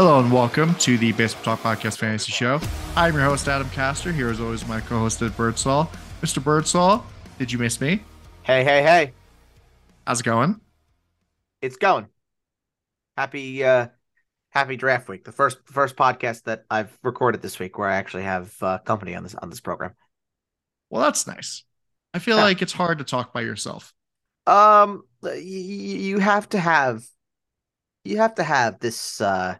Hello and welcome to the Basement Talk Podcast Fantasy Show. I'm your host, Adam Castor. Here as always, my co-host, Ed Birdsall. Mr. Birdsall, did you miss me? Hey, hey, hey. How's it going? It's going. Happy uh happy draft week. The first first podcast that I've recorded this week where I actually have uh, company on this on this program. Well, that's nice. I feel Yeah. like it's hard to talk by yourself. Um y- y- you have to have you have to have this uh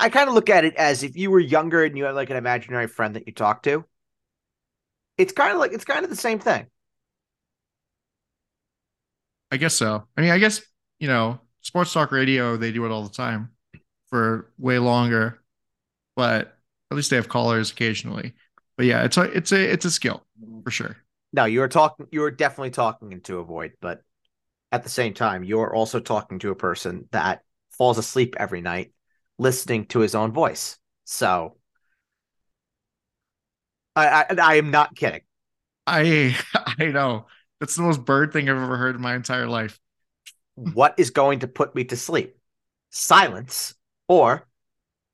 I, kind of look at it as if you were younger and you had like an imaginary friend that you talk to. It's kind of like it's kind of the same thing. I guess so. I mean, I guess, you know, sports talk radio, they do it all the time for way longer, but at least they have callers occasionally. But yeah, it's a it's a it's a skill for sure. No, you are talking You are definitely talking into a void, but at the same time, you're also talking to a person that falls asleep every night listening to his own voice. So I I, I am not kidding. I I know. That's the most bird thing I've ever heard in my entire life. what is going to put me to sleep? Silence or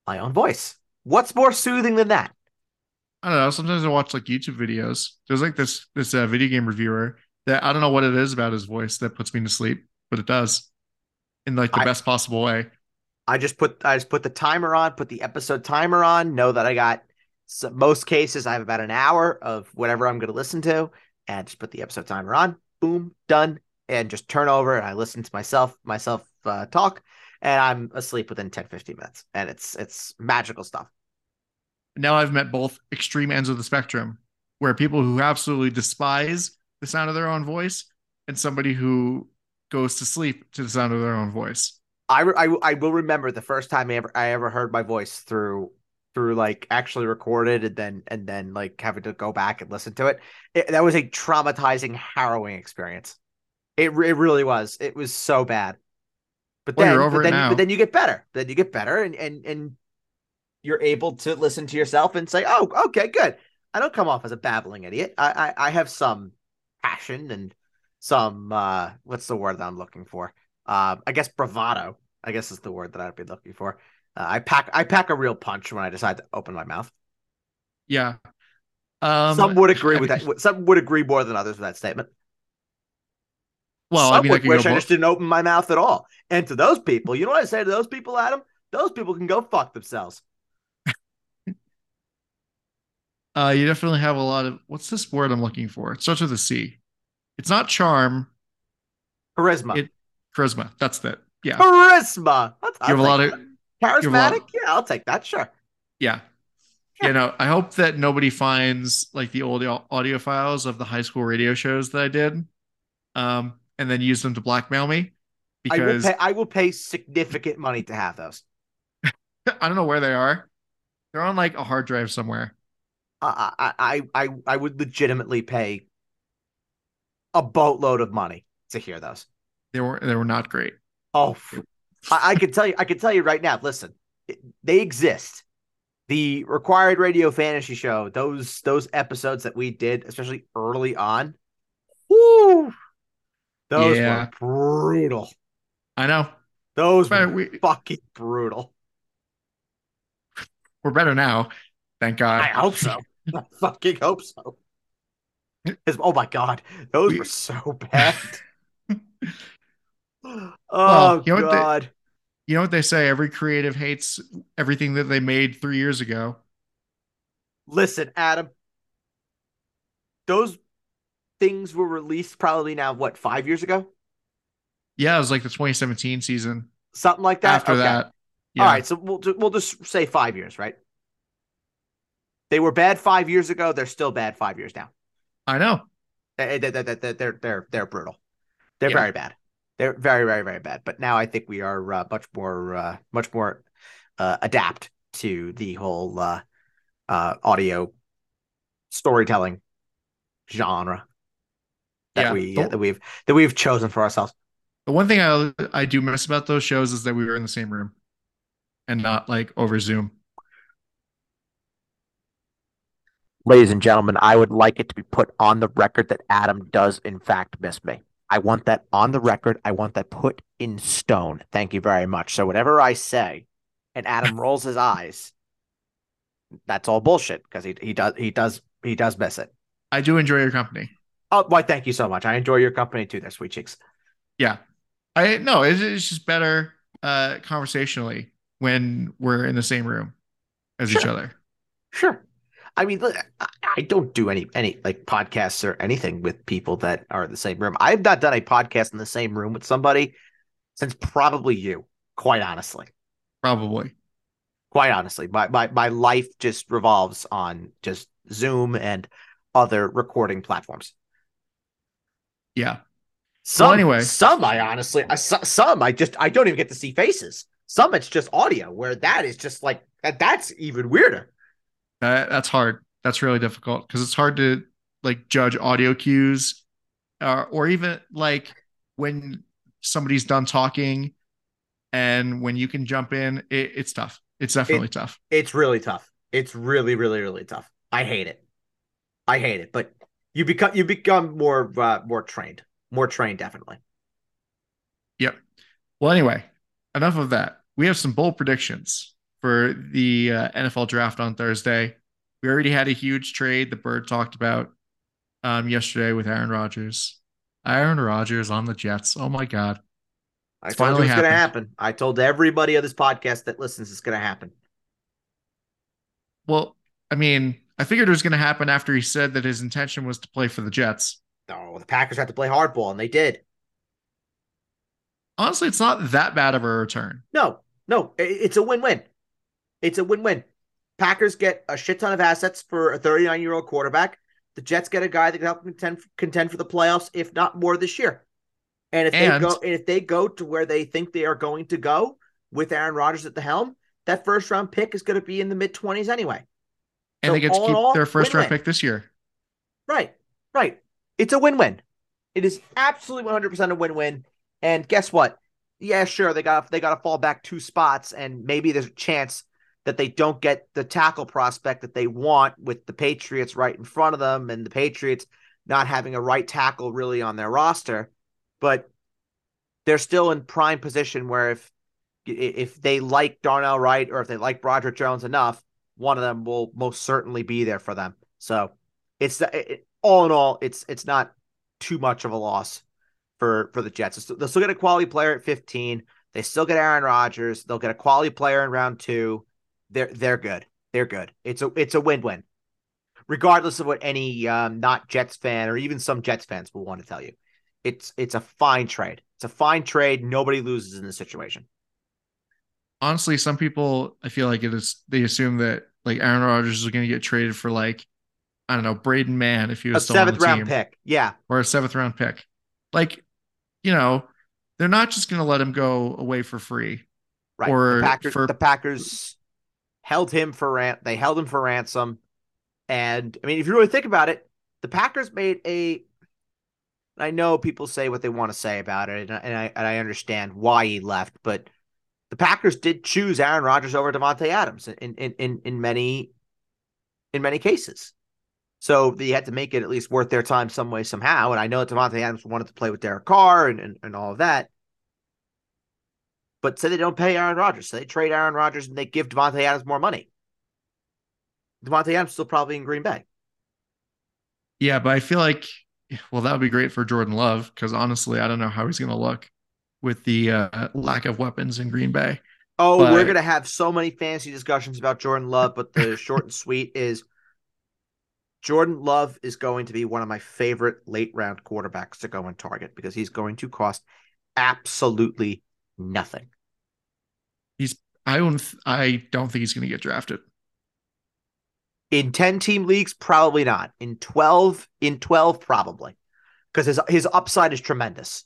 my own voice? What's more soothing than that? I don't know. Sometimes I watch like YouTube videos. There's like this this uh, video game reviewer that I don't know what it is about his voice that puts me to sleep, but it does in like the I- best possible way. I just put I just put the timer on, put the episode timer on, know that I got most cases I have about an hour of whatever I'm going to listen to and just put the episode timer on. Boom, done and just turn over and I listen to myself myself uh, talk and I'm asleep within 10 15 minutes and it's it's magical stuff. Now I've met both extreme ends of the spectrum, where people who absolutely despise the sound of their own voice, and somebody who goes to sleep to the sound of their own voice. I, I I will remember the first time I ever I ever heard my voice through through like actually recorded and then and then like having to go back and listen to it. it that was a traumatizing, harrowing experience. It it really was. It was so bad. But Well, then, but then, but then you get better. Then you get better, and and and you're able to listen to yourself and say, "Oh, okay, good." I don't come off as a babbling idiot. I I, I have some passion and some uh what's the word that I'm looking for? Uh, I guess bravado. I guess is the word that I'd be looking for. Uh, I pack I pack a real punch when I decide to open my mouth. Yeah. Um, some would agree I with that. Some would agree more than others with that statement. Well, some I mean, would go wish I just didn't open my mouth at all. And to those people, you know what I say to those people, Adam? Those people can go fuck themselves. uh, you definitely have a lot of what's this word I'm looking for? It starts with a C. It's not charm, Charisma. It- charisma. That's it. Yeah. Charisma. That's, You have a lot of charismatic. you have a lot- yeah, I'll take that. Sure. Yeah. You know, I hope that nobody finds like the old audio files of the high school radio shows that I did, um, and then use them to blackmail me I will because pay. I will pay significant money to have those. I don't know where they are. They're on like a hard drive somewhere. I, I, I, I would legitimately pay a boatload of money to hear those. They were they were not great. Oh, I, I can tell you. I can tell you right now. Listen, they exist. The required radio fantasy show. Those those episodes that we did, especially early on. Whoo, those Yeah. were brutal. I know. Those But were we fucking brutal. we're better now. Thank God. I hope so. I fucking hope so. Oh my god, those We- were so bad. oh Well, you know what they- god. You know what they say? Every creative hates everything that they made three years ago. Listen, Adam. Those things were released probably now what five years ago, Yeah, it was like the 2017 season. something like that. After Okay. that, yeah, All right, so we'll we'll just say five years, right? They were bad five years ago. They're still bad five years now. I know. They- they- they- they- They're they're they're brutal. They're Yeah. very bad. They're very very very bad. But now I think we are uh, much more uh, much more uh, adapt to the whole uh, uh, audio storytelling genre that Yeah. we The- uh, that we've that we've chosen for ourselves. The one thing I I do miss about those shows is that we were in the same room and not like over Zoom. Ladies and gentlemen, I would like it to be put on the record that Adam does in fact miss me. I want that on the record. I want that put in stone. Thank you very much. So whatever I say and Adam rolls his eyes, that's all bullshit because he he does he does he does miss it. I do enjoy your company. Oh, why? Thank you so much. I enjoy your company too. There, sweet cheeks. Yeah, I no, it's, it's just better uh conversationally when we're in the same room as Sure. each other. Sure. I mean, I- don't do any any like podcasts or anything with people that are in the same room. I've not done a podcast in the same room with somebody since probably you. Quite honestly, Probably. quite honestly, my my my life just revolves on just Zoom and other recording platforms. Yeah. Some anyway. some I honestly, I, some I just I don't even get to see faces. Some it's just audio, where that is just like. That's even weirder. That, that's hard. That's really difficult because it's hard to like judge audio cues, uh, or even like when somebody's done talking, and when you can jump in. It, it's tough. It's definitely tough. It's really tough. It's really, really, really tough. I hate it. I hate it. But you become you become more uh, more trained, more trained, definitely. Yep. Well, anyway, enough of that. We have some bold predictions for the uh, NFL draft on Thursday. We already had a huge trade that Bird talked about um, yesterday with Aaron Rodgers. Aaron Rodgers on the Jets. Oh my God. I It's told you finally it's going to happen. I told everybody of this podcast that listens it's going to happen. Well, I mean, I figured it was going to happen after he said that his intention was to play for the Jets. No, the Packers had to play hardball, and they did. Honestly, it's not that bad of a return. No, no, it's a win-win. It's a win-win. Packers get a shit ton of assets for a 39-year-old quarterback. The Jets get a guy that can help contend, contend for the playoffs, if not more this year. And if And- they go, and if they go to where they think they are going to go with Aaron Rodgers at the helm, that first round pick is going to be in the mid 20s anyway. And So they get to keep all, their first round win-win. pick this year. Right, right. It's a win-win. It is absolutely 100% a win-win. And guess what? Yeah, sure, they got they got to fall back two spots, and maybe there's a chance that they don't get the tackle prospect that they want with the Patriots right in front of them, and the Patriots not having a right tackle really on their roster. But they're still in prime position where if if they like Darnell Wright or if they like Broderick Jones enough, one of them will most certainly be there for them. So it's it, all in all, it's it's not too much of a loss for for the Jets. They'll still get a quality player at 15. They still get Aaron Rodgers. They'll get a quality player in round two. They're they're good. They're good. It's a it's a win win, regardless of what any um, not Jets fan or even some Jets fans will want to tell you. It's it's a fine trade. It's a fine trade. Nobody loses in this situation. honestly, some people I feel like it is they assume that like Aaron Rodgers is going to get traded for like I don't know Braden Mann if he A was the seventh round team pick. Yeah, or a seventh round pick. Like, you know, they're not just going to let him go away for free. right. Or the Packers for- the Packers held him for ran- they held him for ransom. And I mean, if you really think about it, the Packers made a. I know people say what they want to say about it, and I, and I and I understand why he left, but the Packers did choose Aaron Rodgers over Davante Adams in in in in many in many cases. So they had to make it at least worth their time some way somehow. And I know that Adams wanted to play with Derek Carr and and, and all of that. But say they don't pay Aaron Rodgers, so they trade Aaron Rodgers and they give Davante Adams more money. Davante Adams still probably in Green Bay. Yeah, but I feel like well that would be great for Jordan Love because honestly, I don't know how he's going to look with the uh, lack of weapons in Green Bay. Oh, But- we're gonna have so many fancy discussions about Jordan Love, but the short and sweet is Jordan Love is going to be one of my favorite late round quarterbacks to go and target because he's going to cost absolutely nothing. He's I don't I don't think he's going to get drafted. In 10 team leagues, probably not. In 12, in 12, probably. Because his his upside is tremendous.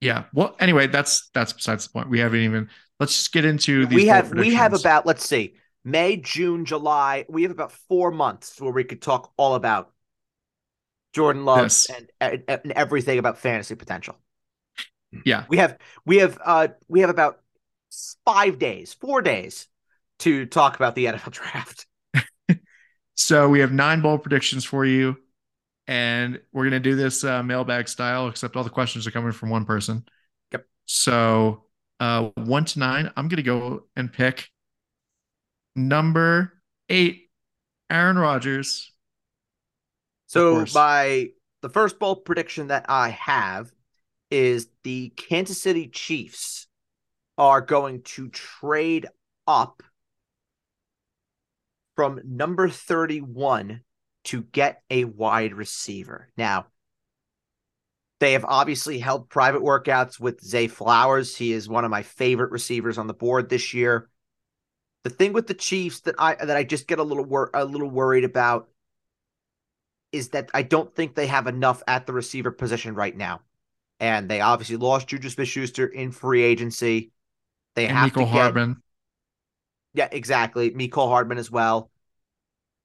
Yeah. Well, anyway, that's that's besides the point. We haven't even. Let's just get into these. we have we have about let's see may june july we have about four months where we could talk all about jordan love Yes. and, and and everything about fantasy potential Yeah. we have we have uh we have about five days four days to talk about the nfl draft So we have nine bold predictions for you, and we're gonna do this uh, mailbag style. Except all the questions are coming from one person. Yep. So uh, one to nine, I'm going to go and pick number eight, Aaron Rodgers. So my the first bold prediction that I have is the Kansas City Chiefs are going to trade up from number 31 to get a wide receiver. Now, they have obviously held private workouts with Zay Flowers. He is one of my favorite receivers on the board this year. The thing with the Chiefs that I that I just get a little wor- a little worried about is that I don't think they have enough at the receiver position right now. And they obviously lost Juju Smith Schuster in free agency. They and have Mecole to get, Hardman. Yeah, exactly. Mecole Hardman as well.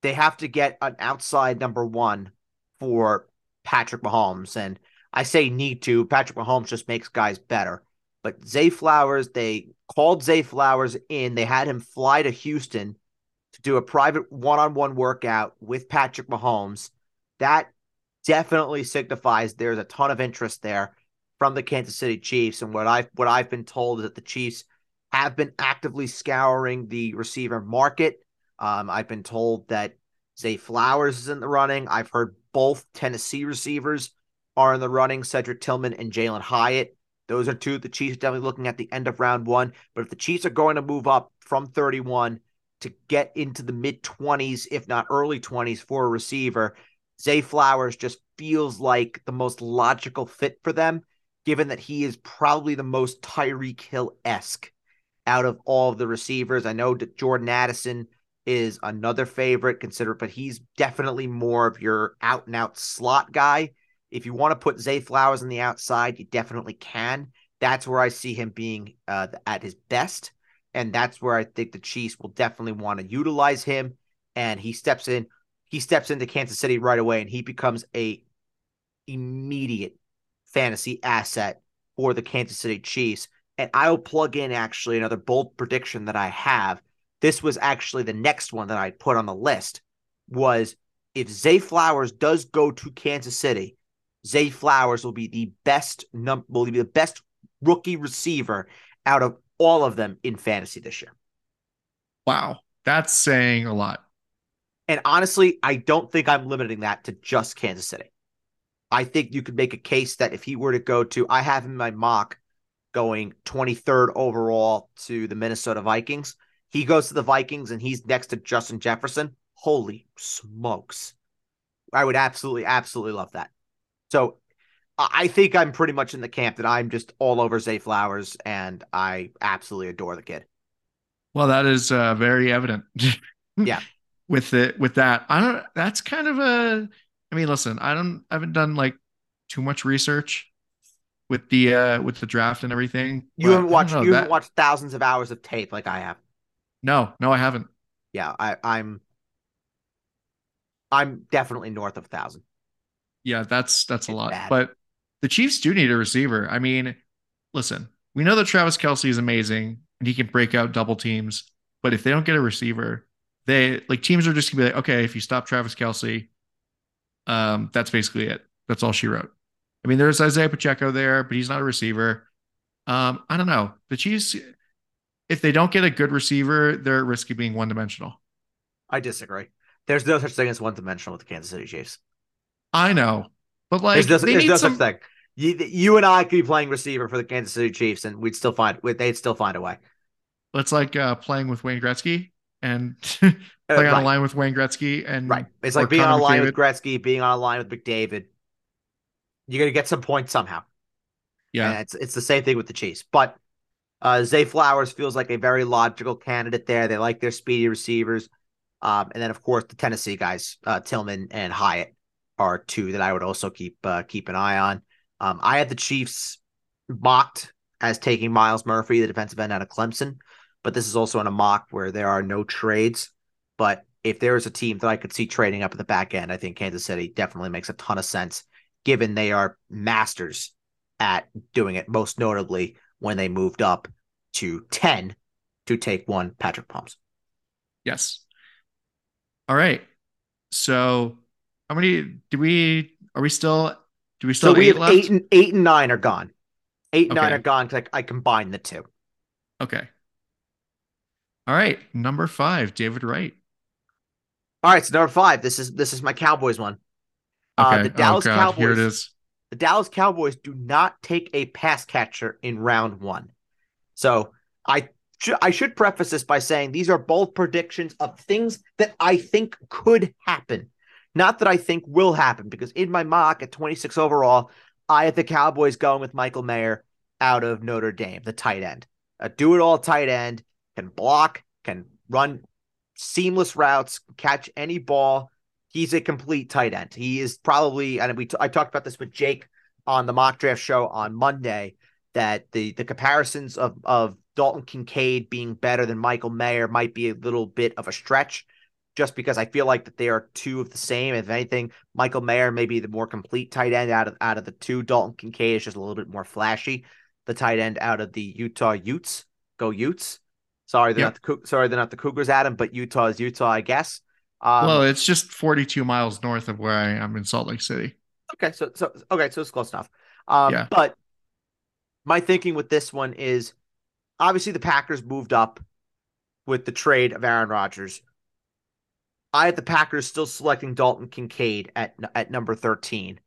They have to get an outside number one for Patrick Mahomes. And I say need to. Patrick Mahomes just makes guys better. But Zay Flowers, they called Zay Flowers in. They had him fly to Houston to do a private one on one workout with Patrick Mahomes. That definitely signifies there's a ton of interest there from the Kansas City Chiefs. And what I've what I've been told is that the Chiefs have been actively scouring the receiver market. Um, I've been told that Zay Flowers is in the running. I've heard both Tennessee receivers are in the running, Cedric Tillman and Jalin Hyatt. Those are two the Chiefs are definitely looking at the end of round one. But if the Chiefs are going to move up from 31 to get into the mid 20s, if not early 20s for a receiver, Zay Flowers just feels like the most logical fit for them, given that he is probably the most Tyreek Hill esque out of all of the receivers. I know Jordan Addison is another favorite, consider, but he's definitely more of your out and out slot guy. If you want to put Zay Flowers on the outside, you definitely can. That's where I see him being uh, at his best. And that's where I think the Chiefs will definitely want to utilize him. And he steps in, he steps into Kansas City right away and he becomes a immediate fantasy asset for the Kansas City Chiefs. And I'll plug in actually another bold prediction that I have. This was actually the next one that I put on the list was if Zay Flowers does go to Kansas City, Zay Flowers will be the best num will be the best rookie receiver out of all of them in fantasy this year. Wow, that's saying a lot. And honestly, I don't think I'm limiting that to just Kansas City. I think you could make a case that if he were to go to, I have in my mock going 23rd overall to the Minnesota Vikings. He goes to the Vikings and he's next to Justin Jefferson. Holy smokes. I would absolutely, absolutely love that. So I think I'm pretty much in the camp that I'm just all over Zay Flowers, and I absolutely adore the kid. Well, that is uh, very evident. yeah. With it, with that, I don't. That's kind of a. I mean, listen, I don't. I haven't done like too much research with the uh with the draft and everything. You haven't watched. Know, you that... haven't watched thousands of hours of tape like I have. No, no, I haven't. Yeah, I, I'm. I'm definitely north of a thousand. Yeah, that's that's a lot. Bad. But the Chiefs do need a receiver. I mean, listen, we know that Travis Kelce is amazing and he can break out double teams. But if they don't get a receiver, they like teams are just gonna be like, okay, if you stop Travis Kelce, um, that's basically it. That's all she wrote. I mean, there's Isaiah Pacheco there, but he's not a receiver. Um, I don't know. The Chiefs, if they don't get a good receiver, they're at risk of being one dimensional. I disagree. There's no such thing as one dimensional with the Kansas City Chiefs. I know, but like, there's, there's no some... such thing. You, you and I could be playing receiver for the Kansas City Chiefs, and we'd still find they'd still find a way. It's like uh, playing with Wayne Gretzky and playing uh, right. on a line with Wayne Gretzky, and right. It's like being Connor on a line McDavid. with Gretzky, being on a line with McDavid. You're gonna get some points somehow. Yeah, and it's it's the same thing with the Chiefs, but uh, Zay Flowers feels like a very logical candidate there. They like their speedy receivers. Um, and then of course the Tennessee guys, uh, Tillman and Hyatt are two that I would also keep uh, keep an eye on. Um, I had the Chiefs mocked as taking Myles Murphy, the defensive end out of Clemson, but this is also in a mock where there are no trades. But if there is a team that I could see trading up at the back end, I think Kansas City definitely makes a ton of sense, given they are masters at doing it. Most notably when they moved up to ten to take one Patrick Mahomes. Yes. All right. So how many do we are we still do we still so we have left? eight and eight and nine are gone. Eight and okay. nine are gone because I, I combined the two. Okay. All right, number five, David Wright. All right, so number five. This is this is my Cowboys one. Okay. Uh, the Dallas oh, Cowboys. Here it is. The Dallas Cowboys do not take a pass catcher in round one. So I sh- I should preface this by saying these are both predictions of things that I think could happen, not that I think will happen. Because in my mock at 26 overall, I have the Cowboys going with Michael Mayer out of Notre Dame, the tight end, a do it all tight end, can block, can run seamless routes, catch any ball. He's a complete tight end. He is probably, and we t- I talked about this with Jake on the mock draft show on Monday that the the comparisons of of Dalton Kincaid being better than Michael Mayer might be a little bit of a stretch, just because I feel like that they are two of the same. If anything, Michael Mayer may be the more complete tight end out of out of the two. Dalton Kincaid is just a little bit more flashy. The tight end out of the Utah Utes, go Utes. Sorry, they're Yep. not the sorry they're not the Cougars, Adam, but Utah is Utah, I guess. Um, well, it's just 42 miles north of where I am in Salt Lake City. Okay, so so okay, so it's close enough. Um, Yeah. but my thinking with this one is obviously the Packers moved up with the trade of Aaron Rodgers. I have the Packers still selecting Dalton Kincaid at at number 13.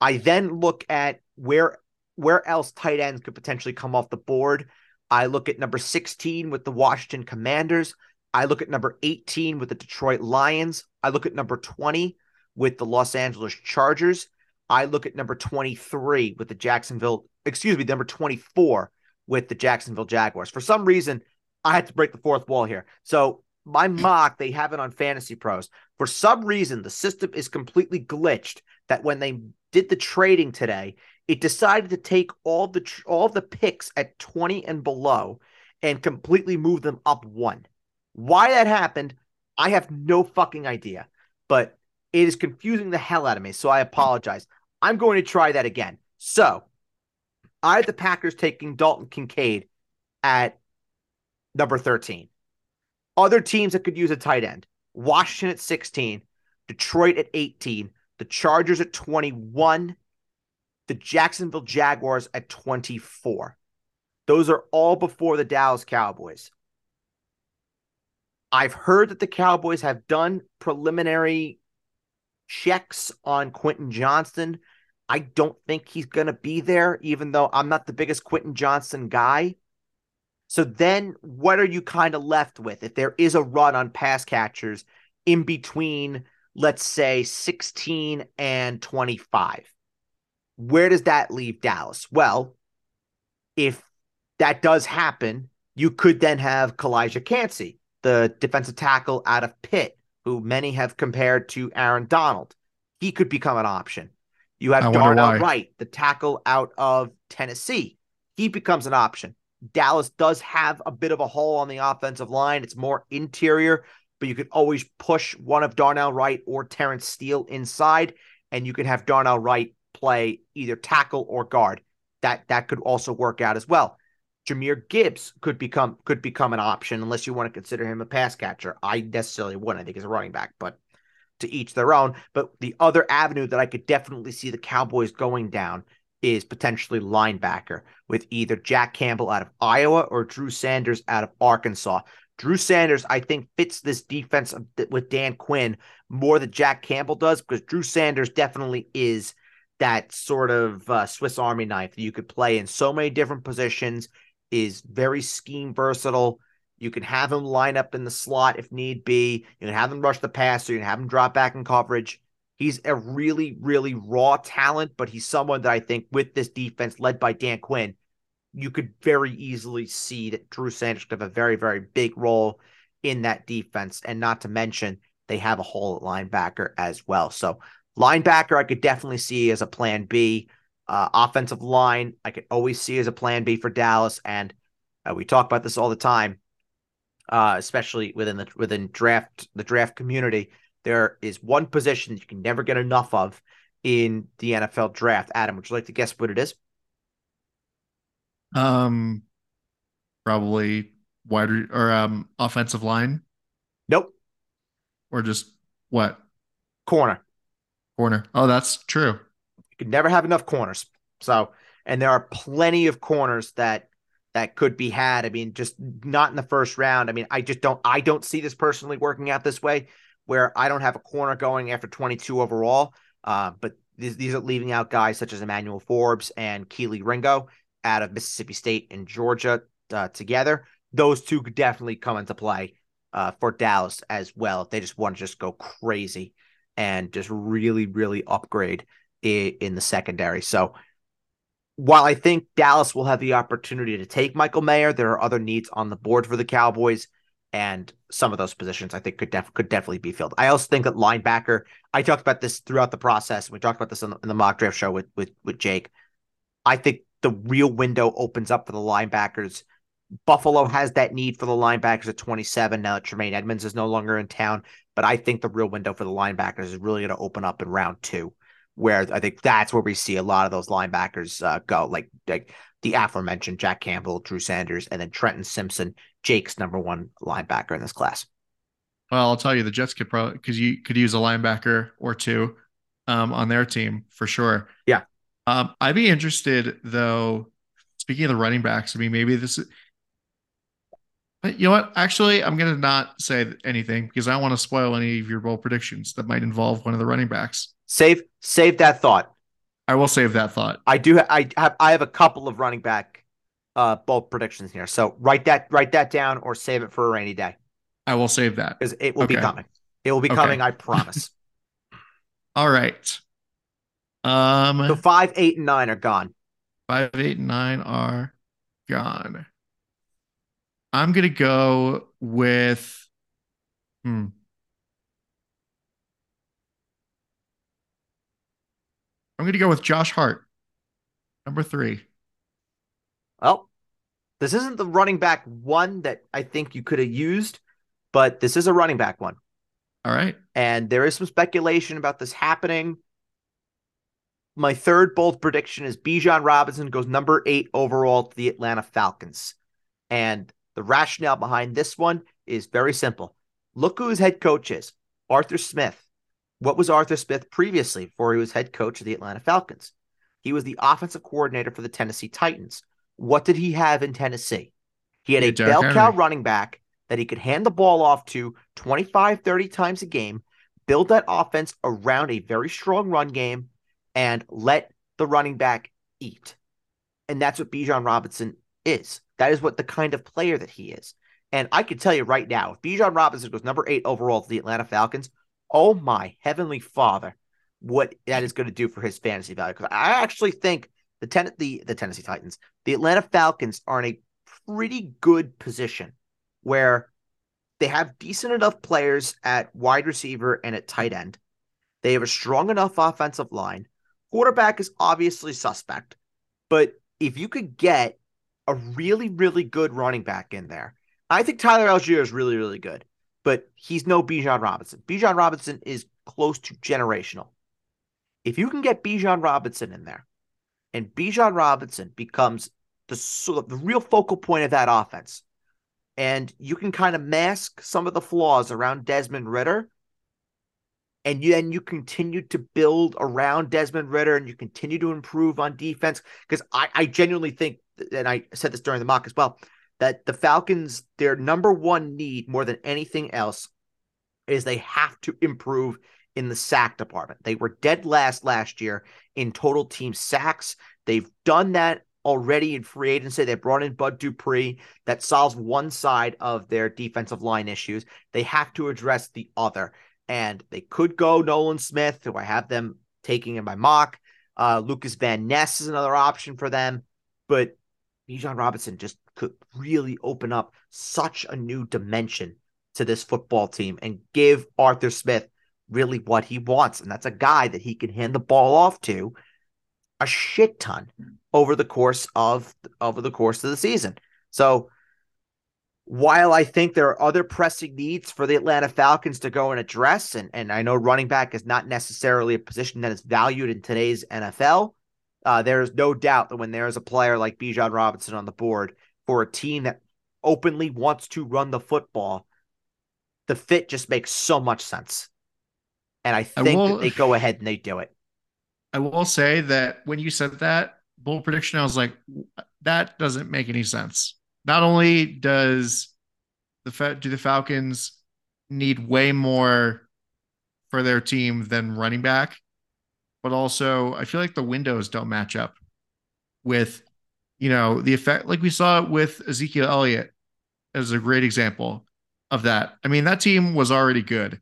I then look at where where else tight ends could potentially come off the board. I look at number 16 with the Washington Commanders. I look at number 18 with the Detroit Lions. I look at number 20 with the Los Angeles Chargers. I look at number 23 with the Jacksonville, excuse me, number 24 with the Jacksonville Jaguars. For some reason, I had to break the fourth wall here. So my mock, they have it on Fantasy Pros. For some reason, the system is completely glitched that when they did the trading today, it decided to take all the all the picks at 20 and below and completely move them up one. Why that happened, I have no fucking idea. But it is confusing the hell out of me. So I apologize. I'm going to try that again. So I have the Packers taking Dalton Kincaid at number 13. Other teams that could use a tight end Washington at 16, Detroit at 18, the Chargers at 21, the Jacksonville Jaguars at 24. Those are all before the Dallas Cowboys. I've heard that the Cowboys have done preliminary checks on Quentin Johnston. I don't think he's going to be there, even though I'm not the biggest Quentin Johnston guy. So then what are you kind of left with if there is a run on pass catchers in between, let's say, 16 and 25? Where does that leave Dallas? Well, if that does happen, you could then have Calijah Kancey, the defensive tackle out of Pitt, who many have compared to Aaron Donald. He could become an option. You have Darnell. Wright, the tackle out of Tennessee. He becomes an option. Dallas does have a bit of a hole on the offensive line. It's more interior, but you could always push one of Darnell Wright or Terence Steele inside, and you could have Darnell Wright play either tackle or guard. That that could also work out as well. Jahmyr Gibbs could become could become an option unless you want to consider him a pass catcher. I necessarily wouldn't. I think he's a running back, but to each their own. But the other avenue that I could definitely see the Cowboys going down is potentially linebacker with either Jack Campbell out of Iowa or Drew Sanders out of Arkansas. Drew Sanders, I think, fits this defense with Dan Quinn more than Jack Campbell does because Drew Sanders definitely is that sort of uh, Swiss Army knife that you could play in so many different positions, is very scheme versatile. You can have him line up in the slot if need be. You can have him rush the passer. You can have him drop back in coverage. He's a really, really raw talent, but he's someone that I think with this defense led by Dan Quinn, you could very easily see that Drew Sanders could have a very, very big role in that defense. And not to mention, they have a hole at linebacker as well. So, linebacker, I could definitely see as a plan B. Uh, offensive line, I could always see as a plan B for Dallas. And uh, we talk about this all the time, uh, especially within the within draft the draft community. There is one position that you can never get enough of in the NFL draft. Adam, would you like to guess what it is? Um, probably wide re- or um offensive line Nope. or just what Corner. Corner. Oh, that's true. You can never have enough corners. So, and there are plenty of corners that that could be had. I mean, just not in the first round. I mean, I just don't I don't see this personally working out this way where I don't have a corner going after 22 overall. Uh, but these, these are leaving out guys such as Emmanuel Forbes and Kelee Ringo out of Mississippi State and Georgia uh, together. Those two could definitely come into play uh, for Dallas as well if they just want to just go crazy and just really, really upgrade in, in the secondary. So while I think Dallas will have the opportunity to take Michael Mayer, there are other needs on the board for the Cowboys, and some of those positions I think could def- could definitely be filled. I also think that linebacker. I talked about this throughout the process. We talked about this in the, in the mock draft show with with with Jake. I think the real window opens up for the linebackers. Buffalo has that need for the linebackers at 27 now that Tremaine Edmunds is no longer in town. But I think the real window for the linebackers is really going to open up in round two, where I think that's where we see a lot of those linebackers uh, go, like like the aforementioned Jack Campbell, Drew Sanders, and then Trenton Simpson, Jake's number one linebacker in this class. Well, I'll tell you, the Jets could probably because you could use a linebacker or two um, on their team for sure. Yeah. Um, I'd be interested though. Speaking of the running backs, I mean, maybe this is. You know what? Actually, I'm going to not say anything because I don't want to spoil any of your bold predictions that might involve one of the running backs. Save save that thought. I will save that thought. I do. I have. I have a couple of running back uh bold predictions here. So write that write that down or save it for a rainy day. I will save that because it will okay. be coming. It will be okay. coming. I promise. All right. Um. So five, eight, and nine are gone. Five, eight, and nine are gone. I'm gonna go with. Hmm. I'm going to go with Josh Hart, number three. Well, this isn't the running back one that I think you could have used, but this is a running back one. All right. And there is some speculation about this happening. My third bold prediction is Bijan Robinson goes number eight overall to the Atlanta Falcons. And the rationale behind this one is very simple. Look who his head coach is Arthur Smith. What was Arthur Smith previously before he was head coach of the Atlanta Falcons? He was the offensive coordinator for the Tennessee Titans. What did he have in Tennessee? He had a bell cow running back that he could hand the ball off to 25, 30 times a game, build that offense around a very strong run game, and let the running back eat. And that's what Bijan Robinson is. That is what the kind of player that he is. And I can tell you right now, if Bijan Robinson goes number eight overall to the Atlanta Falcons, oh my heavenly father, what that is going to do for his fantasy value. Because I actually think the ten- the the Tennessee Titans, the Atlanta Falcons are in a pretty good position where they have decent enough players at wide receiver and at tight end. They have a strong enough offensive line. Quarterback is obviously suspect, but if you could get a really, really good running back in there, I think Tyler Allgeier is really, really good but he's no Bijan Robinson. Bijan Robinson is close to generational. If you can get Bijan Robinson in there, and Bijan Robinson becomes the the real focal point of that offense, and you can kind of mask some of the flaws around Desmond Ridder, and you, then you continue to build around Desmond Ridder and you continue to improve on defense. Because I, I genuinely think, and I said this during the mock as well, that the Falcons, their number one need more than anything else is they have to improve in the sack department. They were dead last last year in total team sacks. They've done that already in free agency. They brought in Bud Dupree. That solves one side of their defensive line issues. They have to address the other. And they could go Nolan Smith, who I have them taking in my mock. Uh, Lucas Van Ness is another option for them. But Bijan Robinson just could really open up such a new dimension to this football team and give Arthur Smith really what he wants. And that's a guy that he can hand the ball off to a shit ton over the course of over the course of the season. So while I think there are other pressing needs for the Atlanta Falcons to go and address, and, and I know running back is not necessarily a position that is valued in today's NFL, uh, there is no doubt that when there is a player like Bijan Robinson on the board, for a team that openly wants to run the football, the fit just makes so much sense. And I think I will, that they go ahead and they do it. I will say that when you said that bold prediction, I was like, that doesn't make any sense. Not only does the do the Falcons need way more for their team than running back, but also I feel like the windows don't match up with, you know, the effect like we saw with Ezekiel Elliott as a great example of that. I mean, that team was already good.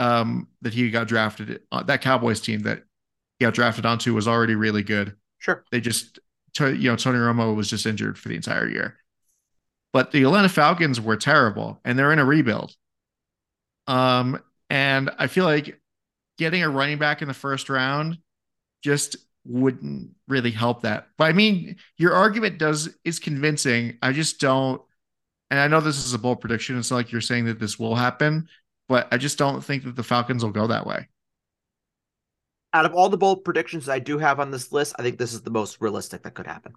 Um, that he got drafted, uh, that Cowboys team that he got drafted onto was already really good. Sure. They just, you know, Tony Romo was just injured for the entire year. But the Atlanta Falcons were terrible and they're in a rebuild. Um, and I feel like getting a running back in the first round just wouldn't really help that. But I mean, your argument does is convincing. I just don't and I know this is a bold prediction. It's not like you're saying that this will happen, but I just don't think that the Falcons will go that way. Out of all the bold predictions I do have on this list, I think this is the most realistic that could happen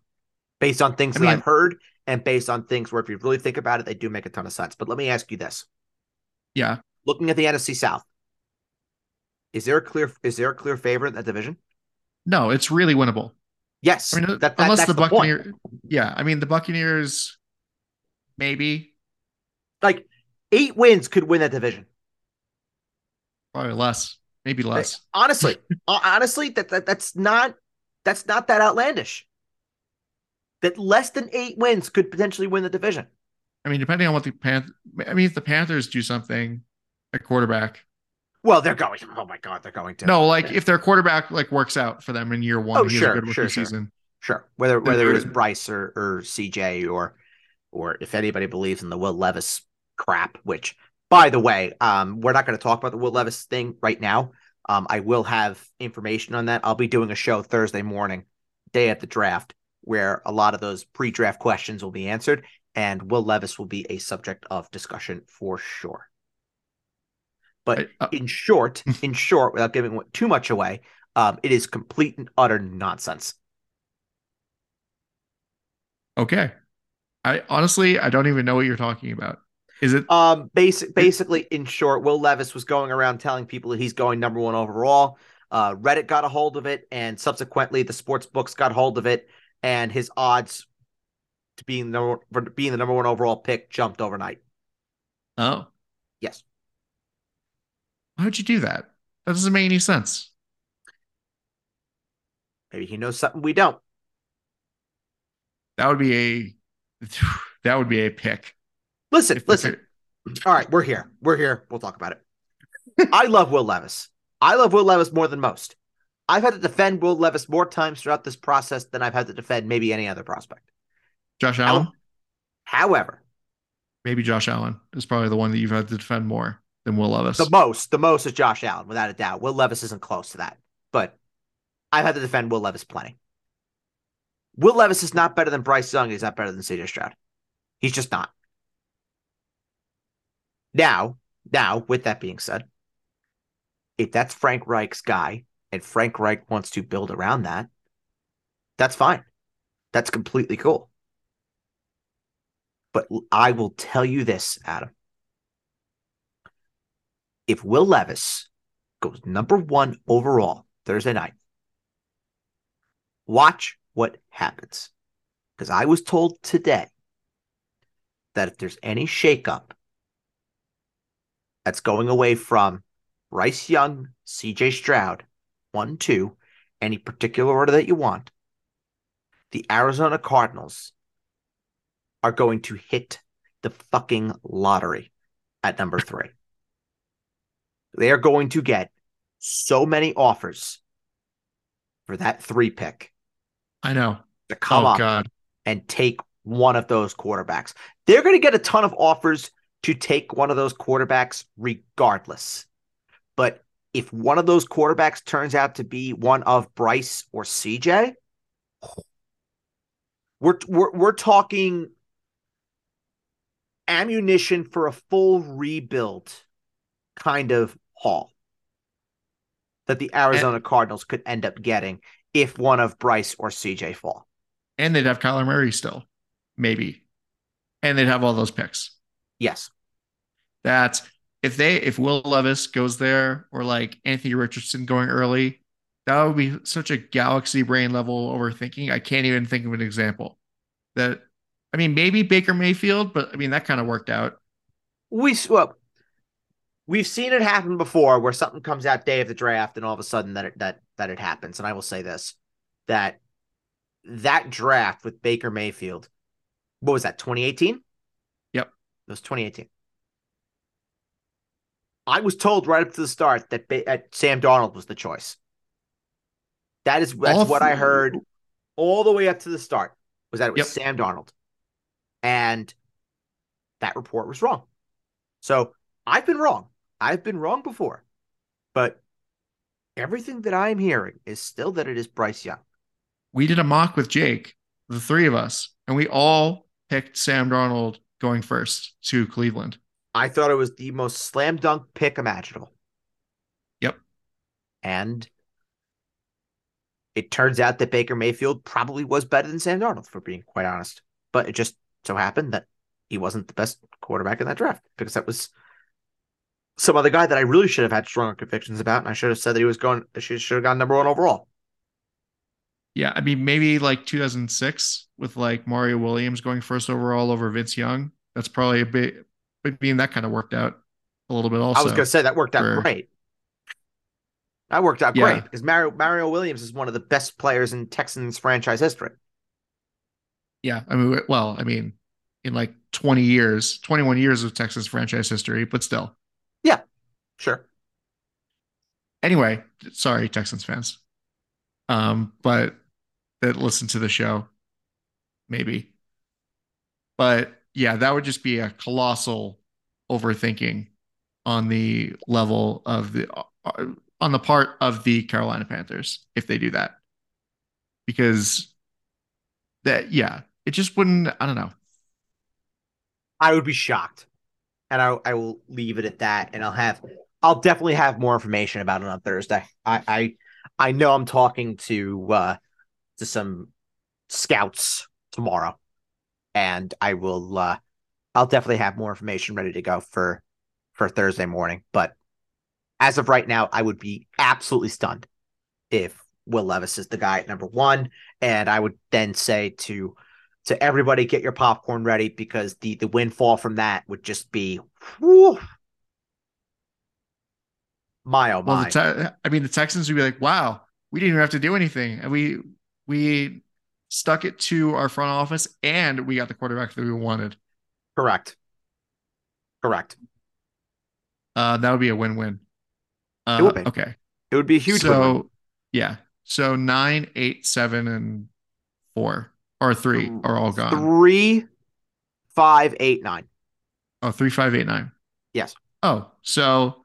based on things I that I've heard and based on things where if you really think about it, they do make a ton of sense. But let me ask you this. Yeah. Looking at the NFC South, is there a clear is there a clear favorite in that division? No, it's really winnable. Yes. I mean, that, that, unless the Buccaneers yeah, I mean the Buccaneers maybe. Like eight wins could win that division. Probably less. Maybe less. Honestly, honestly, that, that that's not that's not that outlandish that less than eight wins could potentially win the division. I mean, depending on what the Panthers, I mean, if the Panthers do something at quarterback, well, they're going. Oh my God, they're going to. No, like if their quarterback like works out for them in year one, oh, sure, sure, sure. season. Sure, whether whether it was Bryce or or CJ or or if anybody believes in the Will Levis crap, which by the way, um, we're not going to talk about the Will Levis thing right now. Um, I will have information on that. I'll be doing a show Thursday morning, day at the draft, where a lot of those pre-draft questions will be answered, and Will Levis will be a subject of discussion for sure. But uh, in short, in short, without giving too much away, um, it is complete and utter nonsense. Okay, I honestly I don't even know what you're talking about. Is it um basic basically in short, Will Levis was going around telling people that he's going number one overall. Uh, Reddit got a hold of it, and subsequently the sports books got hold of it, and his odds to being the number being the number one overall pick jumped overnight. Oh, yes. How'd you do that? That doesn't make any sense. Maybe he knows something we don't. That would be a that would be a pick. Listen, if listen. All right, we're here. We're here. We'll talk about it. I love Will Levis. I love Will Levis more than most. I've had to defend Will Levis more times throughout this process than I've had to defend maybe any other prospect. Josh Allen? However, maybe Josh Allen is probably the one that you've had to defend more than Will Levis. The most, the most is Josh Allen, without a doubt. Will Levis isn't close to that, but I've had to defend Will Levis plenty. Will Levis is not better than Bryce Young. He's not better than CJ Stroud. He's just not. Now, now, with that being said, if that's Frank Reich's guy, and Frank Reich wants to build around that, that's fine. That's completely cool. But I will tell you this, Adam. If Will Levis goes number one overall Thursday night, watch what happens. Because I was told today that if there's any shakeup that's going away from Bryce Young, CJ Stroud, one, two, any particular order that you want, the Arizona Cardinals are going to hit the fucking lottery at number three. They are going to get so many offers for that three pick. I know. To come oh, up God. and take one of those quarterbacks. They're going to get a ton of offers to take one of those quarterbacks regardless. But if one of those quarterbacks turns out to be one of Bryce or CJ, we're we're, we're talking ammunition for a full rebuild kind of haul that the Arizona and, Cardinals could end up getting if one of Bryce or CJ fall. And they'd have Kyler Murray still, maybe. And they'd have all those picks. Yes. That's if they if Will Levis goes there or like Anthony Richardson going early, that would be such a galaxy brain level overthinking. I can't even think of an example. that I mean maybe Baker Mayfield, but I mean that kind of worked out. We well, we've seen it happen before where something comes out day of the draft and all of a sudden that it, that that it happens. And I will say this that that draft with Baker Mayfield, what was that, 2018? Yep. It was 2018. I was told right up to the start that ba- Sam Darnold was the choice. That is that's what I heard all the way up to the start was that it was yep. Sam Darnold And that report was wrong. So I've been wrong. I've been wrong before. But everything that I'm hearing is still that it is Bryce Young. We did a mock with Jake, the three of us, and we all picked Sam Darnold going first to Cleveland. I thought it was the most slam dunk pick imaginable. Yep. And it turns out that Baker Mayfield probably was better than Sam Darnold, for being quite honest. But it just so happened that he wasn't the best quarterback in that draft because that was some other guy that I really should have had stronger convictions about, and I should have said that he was going. She should have gone number one overall. Yeah, I mean maybe like 2006 with like Mario Williams going first overall over Vince Young. That's probably a bit. I mean that kind of worked out a little bit. Also, I was going to say that worked out for, great. That worked out yeah. great because Mario Mario Williams is one of the best players in Texans franchise history. Yeah, I mean, well, I mean, in like 20 years, 21 years of Texas franchise history, but still. Yeah, sure. Anyway, sorry, Texans fans. Um, but that listen to the show, maybe. But yeah, that would just be a colossal overthinking on the level of the uh, on the part of the Carolina Panthers if they do that. Because that yeah, it just wouldn't I don't know. I would be shocked. And I I will leave it at that and I'll have I'll definitely have more information about it on Thursday. I I I know I'm talking to uh to some scouts tomorrow and I will uh I'll definitely have more information ready to go for for Thursday morning, but as of right now, I would be absolutely stunned if Will Levis is the guy at number one. And I would then say to to everybody, get your popcorn ready because the the windfall from that would just be whew, my oh my. Well, te- I mean, the Texans would be like, "Wow, we didn't even have to do anything, and we we stuck it to our front office, and we got the quarterback that we wanted." Correct. Correct. Uh, that would be a win-win. Uh, it would be. Okay. It would be a huge. So win-win. yeah, so nine, eight, seven, and four or three are all gone. Three, five, eight, nine. Oh, three, five, eight, nine. Yes. Oh, so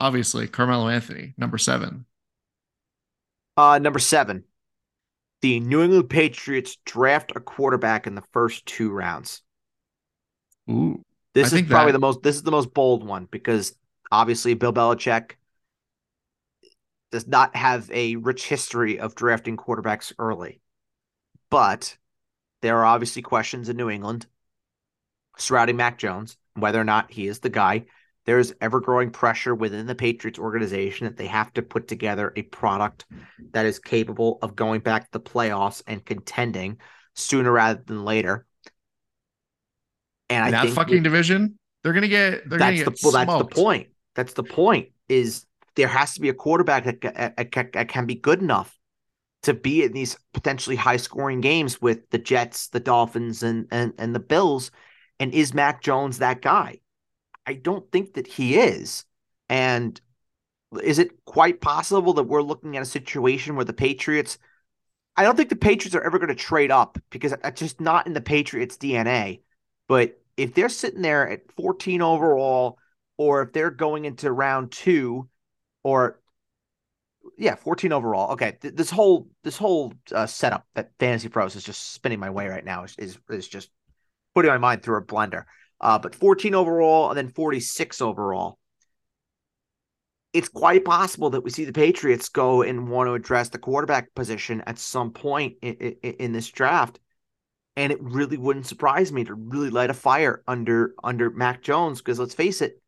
obviously Carmelo Anthony, number seven. Uh, number seven. The New England Patriots draft a quarterback in the first two rounds. Ooh. This I is probably that... the most this is the most bold one because obviously Bill Belichick does not have a rich history of drafting quarterbacks early. But there are obviously questions in New England surrounding Mac Jones, whether or not he is the guy. There's ever growing pressure within the Patriots organization that they have to put together a product that is capable of going back to the playoffs and contending sooner rather than later. And In I that fucking that, division, they're gonna get. They're that's gonna get the well, that's the point. That's the point. Is there has to be a quarterback that, that uh, can be good enough to be in these potentially high scoring games with the Jets, the Dolphins, and and and the Bills. And is Mac Jones that guy? I don't think that he is. And is it quite possible that we're looking at a situation where the Patriots? I don't think the Patriots are ever going to trade up because it's just not in the Patriots' DNA. But if they're sitting there at 14 overall, or if they're going into round two, or yeah, 14 overall. Okay, Th- this whole this whole uh, setup that Fantasy Pros is just spinning my way right now is is, is just putting my mind through a blender. Uh, but 14 overall and then 46 overall. It's quite possible that we see the Patriots go and want to address the quarterback position at some point in, in, in this draft and it really wouldn't surprise me to really light a fire under under Mac Jones because let's face it,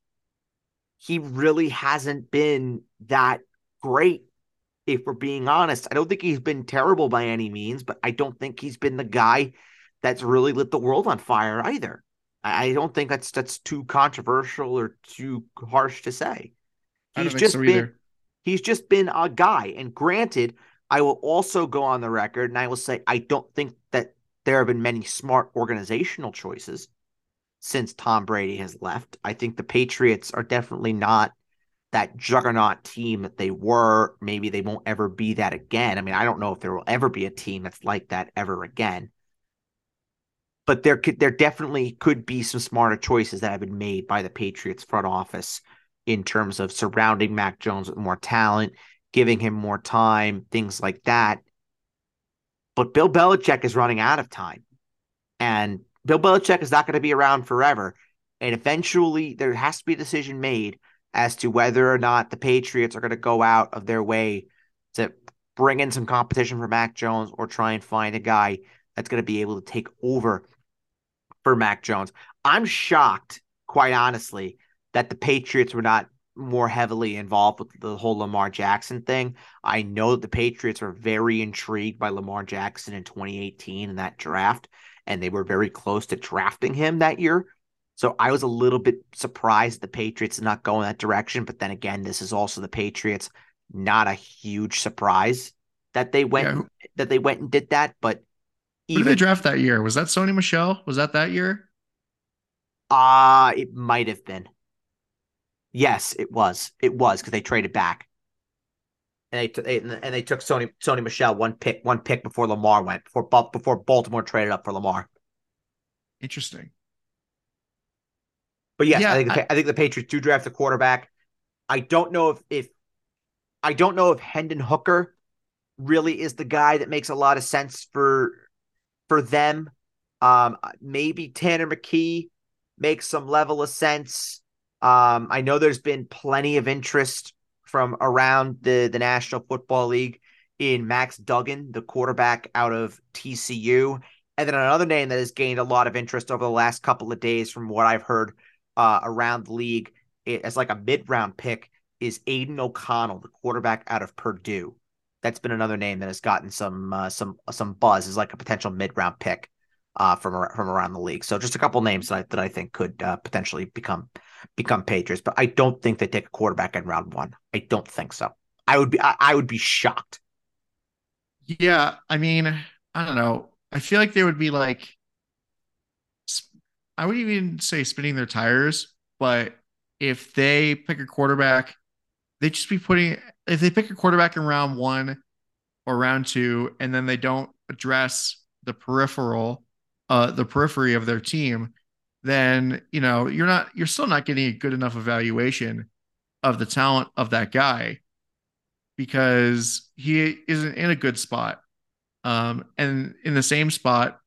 he really hasn't been that great. If we're being honest, I don't think he's been terrible by any means, but I don't think he's been the guy that's really lit the world on fire either. I don't think that's that's too controversial or too harsh to say. He's just so been he's just been a guy. And granted, I will also go on the record and I will say I don't think that there have been many smart organizational choices since Tom Brady has left. I think the Patriots are definitely not that juggernaut team that they were. Maybe they won't ever be that again. I mean, I don't know if there will ever be a team that's like that ever again. But there could there definitely could be some smarter choices that have been made by the Patriots front office in terms of surrounding Mac Jones with more talent, giving him more time, things like that. But Bill Belichick is running out of time. And Bill Belichick is not going to be around forever. And eventually there has to be a decision made as to whether or not the Patriots are going to go out of their way to bring in some competition for Mac Jones or try and find a guy that's going to be able to take over for Mac Jones. I'm shocked, quite honestly, that the Patriots were not more heavily involved with the whole Lamar Jackson thing. I know that the Patriots were very intrigued by Lamar Jackson in 2018 in that draft, and they were very close to drafting him that year. So I was a little bit surprised the Patriots did not go in that direction. But then again, this is also the Patriots. Not a huge surprise that they went yeah. that they went and did that. But even, Who did they draft that year? Was that Sony Michel? Was that that year? Uh it might have been. Yes, it was. It was because they traded back. And they, t- they, and they took Sony Sony Michel one pick one pick before Lamar went before before Baltimore traded up for Lamar. Interesting. But yes, yeah, I think the, I, I, think the Patriots do draft a quarterback. I don't know if if I don't know if Hendon Hooker really is the guy that makes a lot of sense for for them. Um, maybe Tanner McKee makes some level of sense. Um, I know there's been plenty of interest from around the the National Football League in Max Duggan, the quarterback out of TCU. And then another name that has gained a lot of interest over the last couple of days, from what I've heard uh, around the league as like a mid round pick is Aidan O'Connell, the quarterback out of Purdue. That's been another name that has gotten some uh, some some buzz as like a potential mid round pick uh, from from around the league. So just a couple names that I, that I think could uh, potentially become become Patriots, but I don't think they take a quarterback in round one. I don't think so. I would be I, I would be shocked. Yeah, I mean, I don't know. I feel like they would be like I wouldn't even say spinning their tires, but if they pick a quarterback, they just be putting if they pick a quarterback in round one or round two, and then they don't address the peripheral, uh, the periphery of their team, then you know you're not you're still not getting a good enough evaluation of the talent of that guy because he isn't in a good spot, um, and in the same spot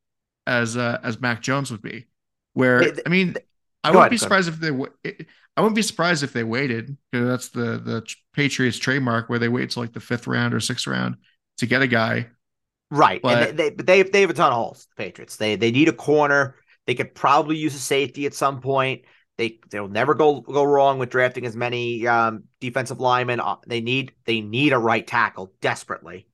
as uh, as Mac Jones would be. Where I mean, I wouldn't be surprised if they. I wouldn't be surprised if they waited because that's the the Patriots trademark where they wait till like the fifth round or sixth round to get a guy. Right, but, and they, they they they have a ton of holes. The Patriots they they need a corner. They could probably use a safety at some point. They they'll never go go wrong with drafting as many um, defensive linemen. Uh, they need they need a right tackle desperately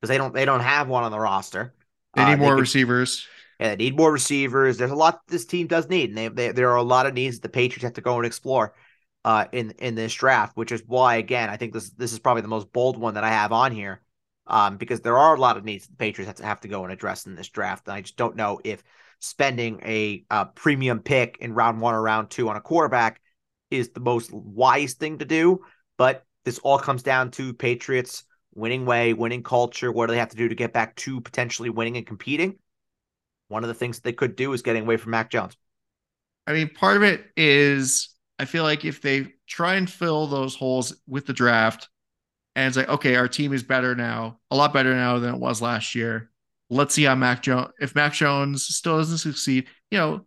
because they don't they don't have one on the roster. They need uh, more they could, receivers. Yeah, they need more receivers. There's a lot this team does need, and they, they, there are a lot of needs that the Patriots have to go and explore uh, in in this draft, which is why again I think this this is probably the most bold one that I have on here, um, because there are a lot of needs the Patriots have to have to go and address in this draft, and I just don't know if spending a, a premium pick in round one or round two on a quarterback is the most wise thing to do. But this all comes down to Patriots winning way, winning culture. What do they have to do to get back to potentially winning and competing? One of the things they could do is getting away from Mac Jones. I mean, part of it is I feel like if they try and fill those holes with the draft and it's like, okay, our team is better now, a lot better now than it was last year. Let's see how Mac Jones, if Mac Jones still doesn't succeed, you know,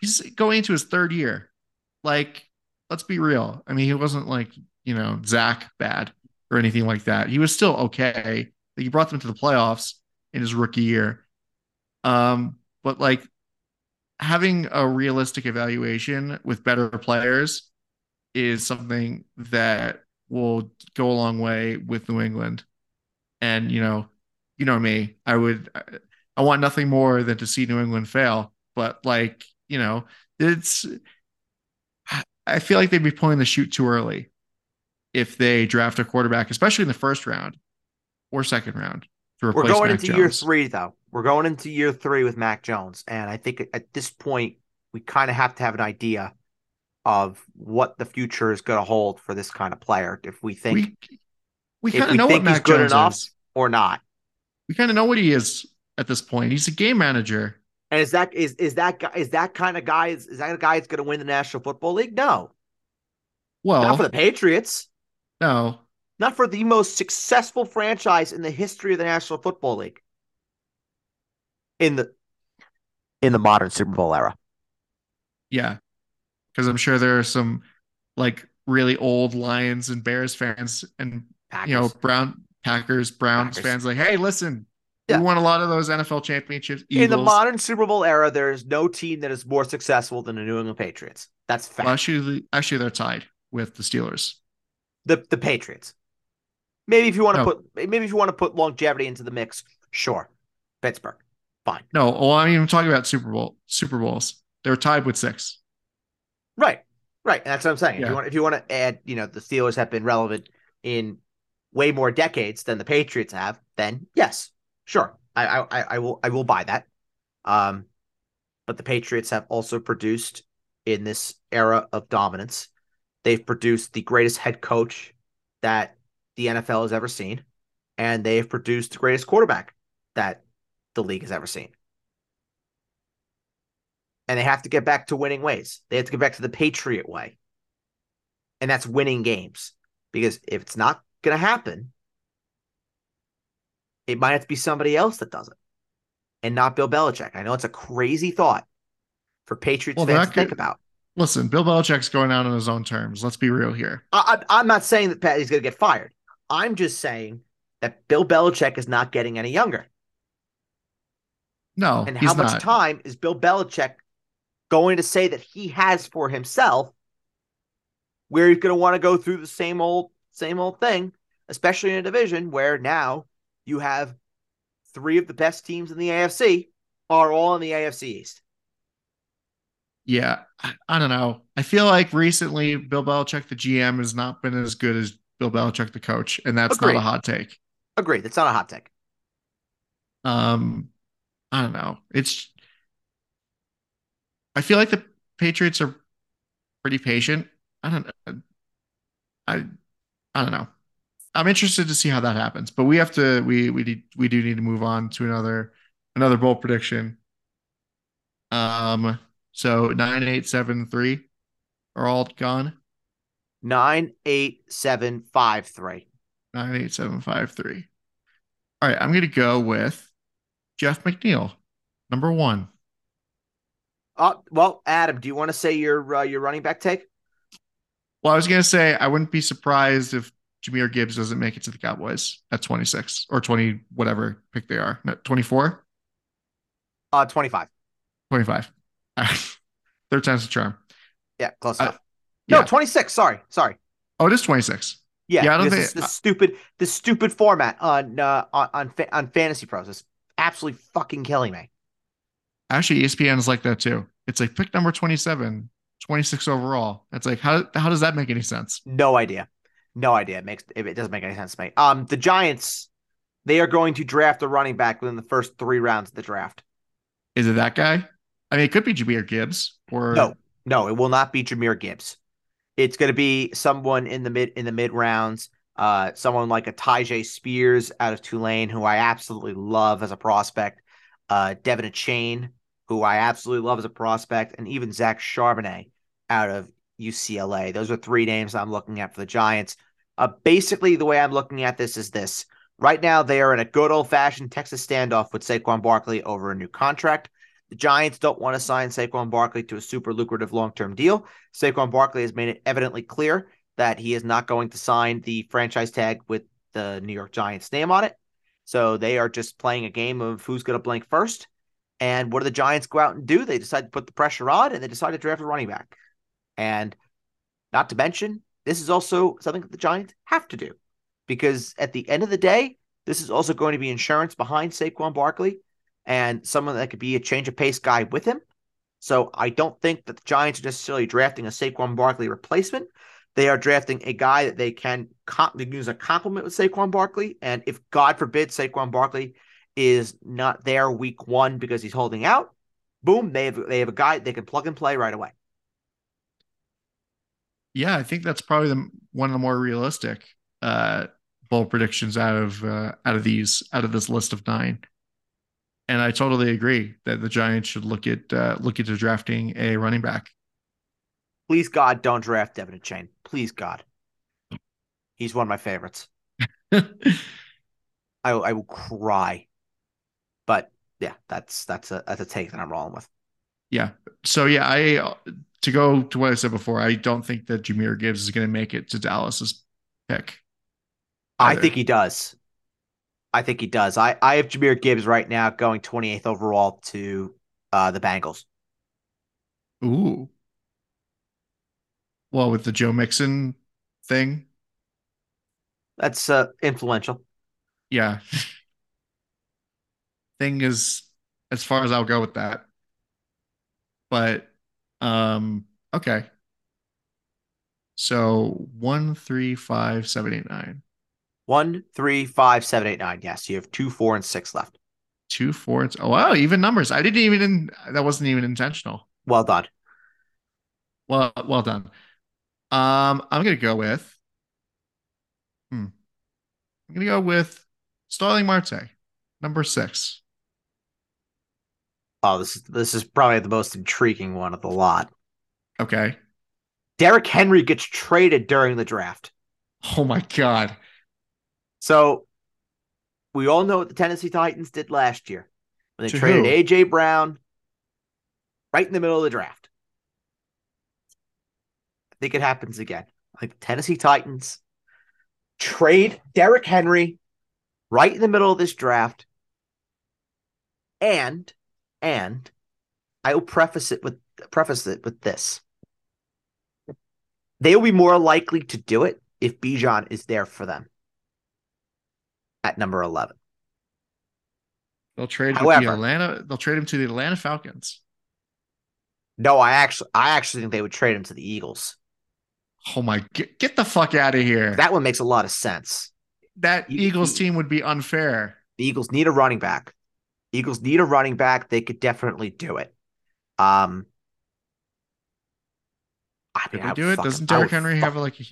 he's going into his third year. Like, let's be real. I mean, he wasn't like, you know, Zach bad or anything like that. He was still okay. He brought them to the playoffs in his rookie year. Um, but like having a realistic evaluation with better players is something that will go a long way with New England. And you know, you know me, I would I want nothing more than to see New England fail. But like, you know, it's I feel like they'd be pulling the chute too early if they draft a quarterback, especially in the first round or second round. To replace We're going Mac into Jones. year three, though. We're going into year three with Mac Jones, and I think at this point we kind of have to have an idea of what the future is going to hold for this kind of player. If we think we, we kind of know what Mac Jones enough is. or not, we kind of know what he is at this point. He's a game manager. And is that is is that guy is that kind of guy is, is that a guy that's going to win the National Football League? No. Well, not for the Patriots. No. Not for the most successful franchise in the history of the National Football League. In the in the modern Super Bowl era. Yeah. Because I'm sure there are some like really old Lions and Bears fans and Packers. you know Brown Packers Browns Packers. fans like, hey, listen, yeah. We won a lot of those NFL championships. Eagles. In the modern Super Bowl era, there is no team that is more successful than the New England Patriots. That's fact. Well, actually, actually, they're tied with the Steelers. The the Patriots. Maybe if you want to no. put maybe if you want to put longevity into the mix, sure. Pittsburgh, fine. No, well, I mean, I'm talking about Super Bowl Super Bowls. They're tied with six. Right, right. And that's what I'm saying. Yeah. If you want, if you want to add, you know, the Steelers have been relevant in way more decades than the Patriots have. Then yes, Sure, I, I I will I will buy that. Um, but the Patriots have also produced in this era of dominance. They've produced the greatest head coach that the NFL has ever seen, and they have produced the greatest quarterback that the league has ever seen. And they have to get back to winning ways. They have to get back to the Patriot way. And that's winning games. Because if it's not going to happen, it might have to be somebody else that does it and not Bill Belichick. I know it's a crazy thought for Patriots well, fans to think about. Listen, Bill Belichick's going out on his own terms. Let's be real here. I, am not saying that Pat, he's going to get fired. I'm just saying that Bill Belichick is not getting any younger. No, and how much not. time is Bill Belichick going to say that he has for himself, where he's going to want to go through the same old, same old thing, especially in a division where now you have three of the best teams in the AFC are all in the AFC East. Yeah, I, I, don't know. I feel like recently Bill Belichick, the GM, has not been as good as Bill Belichick, the coach, and that's Agreed. not a hot take. Agreed. That's not a hot take. Um, I don't know. It's. I feel like the Patriots are pretty patient. I don't. I. I don't know. I'm interested to see how that happens. But we have to we we we do need to move on to another another bold prediction. Um so nine eight seven three are all gone. Nine eight seven five three. Nine eight seven five three. All right, I'm gonna go with Jeff McNeil, number one. Uh, well, Adam, do you want to say your uh, your running back take? Well, I was gonna say I wouldn't be surprised if Jahmyr Gibbs doesn't make it to the Cowboys at 26 or 20, whatever pick they are. 24? Uh, 25. 25. Third time's the charm. Yeah, close enough. Uh, no, yeah. 26. Sorry. Sorry. Oh, it is 26. Yeah, yeah I don't think this stupid this stupid format on uh on on, on fantasy pros is absolutely fucking killing me. Actually, ESPN is like that too. It's like pick number 27, 26 overall. It's like how how does that make any sense? No idea. No idea. It makes it doesn't make any sense to me. Um, the Giants, they are going to draft a running back within the first three rounds of the draft. Is it that guy? I mean, it could be Jahmyr Gibbs or no, no, it will not be Jahmyr Gibbs. It's going to be someone in the mid in the mid rounds. Uh, someone like a Tyjae Spears out of Tulane, who I absolutely love as a prospect. Uh, De'Von Achane, who I absolutely love as a prospect, and even Zach Charbonnet out of UCLA. Those are three names I'm looking at for the Giants. Uh, basically, the way I'm looking at this is this. Right now, they are in a good old fashioned Texas standoff with Saquon Barkley over a new contract. The Giants don't want to sign Saquon Barkley to a super lucrative long term deal. Saquon Barkley has made it evidently clear that he is not going to sign the franchise tag with the New York Giants name on it. So they are just playing a game of who's going to blink first. And what do the Giants go out and do? They decide to put the pressure on and they decide to draft a running back. And not to mention, this is also something that the Giants have to do because at the end of the day, this is also going to be insurance behind Saquon Barkley. and someone that could be a change of pace guy with him. So I don't think that the Giants are necessarily drafting a Saquon Barkley replacement. They are drafting a guy that they can use a complement with Saquon Barkley. And if God forbid Saquon Barkley is not there week one because he's holding out, boom, they have they have a guy they can plug and play right away. Yeah, I think that's probably the, one of the more realistic uh, bold predictions out of uh, out of these out of this list of nine. And I totally agree that the Giants should look at uh, look into drafting a running back. Please God, don't draft De'Von Achane. Please God, he's one of my favorites. I I will cry, but yeah, that's that's a that's a take that I'm rolling with. Yeah. So yeah, I to go to what I said before, I don't think that Jahmyr Gibbs is going to make it to Dallas's pick. Either. I think he does. I think he does. I, I have Jahmyr Gibbs right now going 28th overall to uh, the Bengals. Ooh. Well, with the Joe Mixon thing. That's uh, influential. Yeah. thing is as far as I'll go with that. But um okay. So one, three, five, seven, eight, nine. One, three, five, seven, eight, nine. Yes, you have two, four, and six left. Two, four, and oh wow, even numbers. I didn't even that wasn't even intentional. Well done. Well, well done. Um, I'm gonna go with. Hmm. I'm gonna go with Starling Marte, number six. Oh, this is this is probably the most intriguing one of the lot. Okay. Derrick Henry gets traded during the draft. Oh my god. So we all know what the Tennessee Titans did last year when they to traded who? AJ Brown right in the middle of the draft. Think it happens again. Like Tennessee Titans trade Derrick Henry right in the middle of this draft. And and I will preface it with preface it with this. They will be more likely to do it if Bijan is there for them at number 11. They'll trade However, the Atlanta. They'll trade him to the Atlanta Falcons. No, I actually, I actually think they would trade him to the Eagles. Oh my! Get, get the fuck out of here. That one makes a lot of sense. That you, Eagles you, team would be unfair. The Eagles need a running back. Eagles need a running back. They could definitely do it. Um, I mean, I do it? Fucking, Doesn't Derrick Henry fuck, have like? A...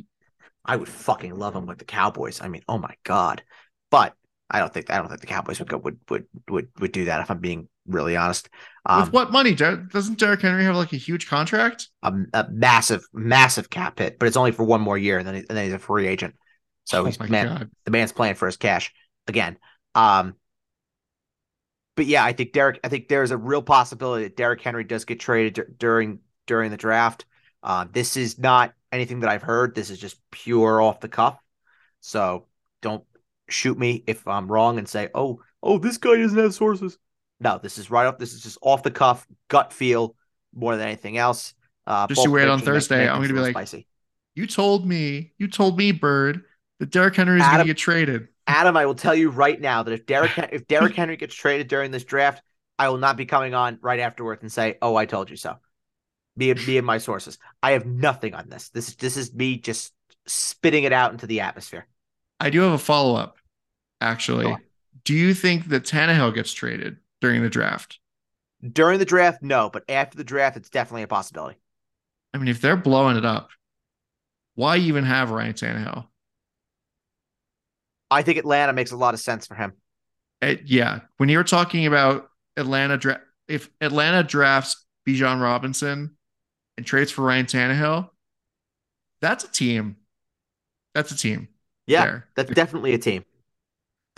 I would fucking love him with the Cowboys. I mean, oh my god! But I don't think I don't think the Cowboys would go would would would would do that if I'm being really honest. Um, With what money? Doesn't Derrick Henry have like a huge contract? A, a, massive, massive cap hit, but it's only for one more year, and then, he, and then he's a free agent. So oh he's man, God. the man's playing for his cash again. Um, but yeah, I think Derrick. I think there's a real possibility that Derrick Henry does get traded d- during during the draft. Uh, this is not anything that I've heard. This is just pure off the cuff. So don't shoot me if I'm wrong and say, "Oh, oh, this guy doesn't have sources." No, this is right off. This is just off the cuff, gut feel more than anything else. Uh, just to wait on Thursday, I'm going to be like, spicy. "You told me, you told me, Bird, that Derrick Henry is going to get traded." Adam, I will tell you right now that if Derrick if Derrick Henry gets traded during this draft, I will not be coming on right afterwards and say, "Oh, I told you so." Be me and my sources. I have nothing on this. This is this is me just spitting it out into the atmosphere. I do have a follow up actually. Do you think that Tannehill gets traded during the draft? During the draft, no, but after the draft, it's definitely a possibility. I mean, if they're blowing it up, why even have Ryan Tannehill? I think Atlanta makes a lot of sense for him. It, yeah, when you're talking about Atlanta draft, if Atlanta drafts Bijan Robinson and trades for Ryan Tannehill, that's a team. That's a team. Yeah, there. that's definitely a team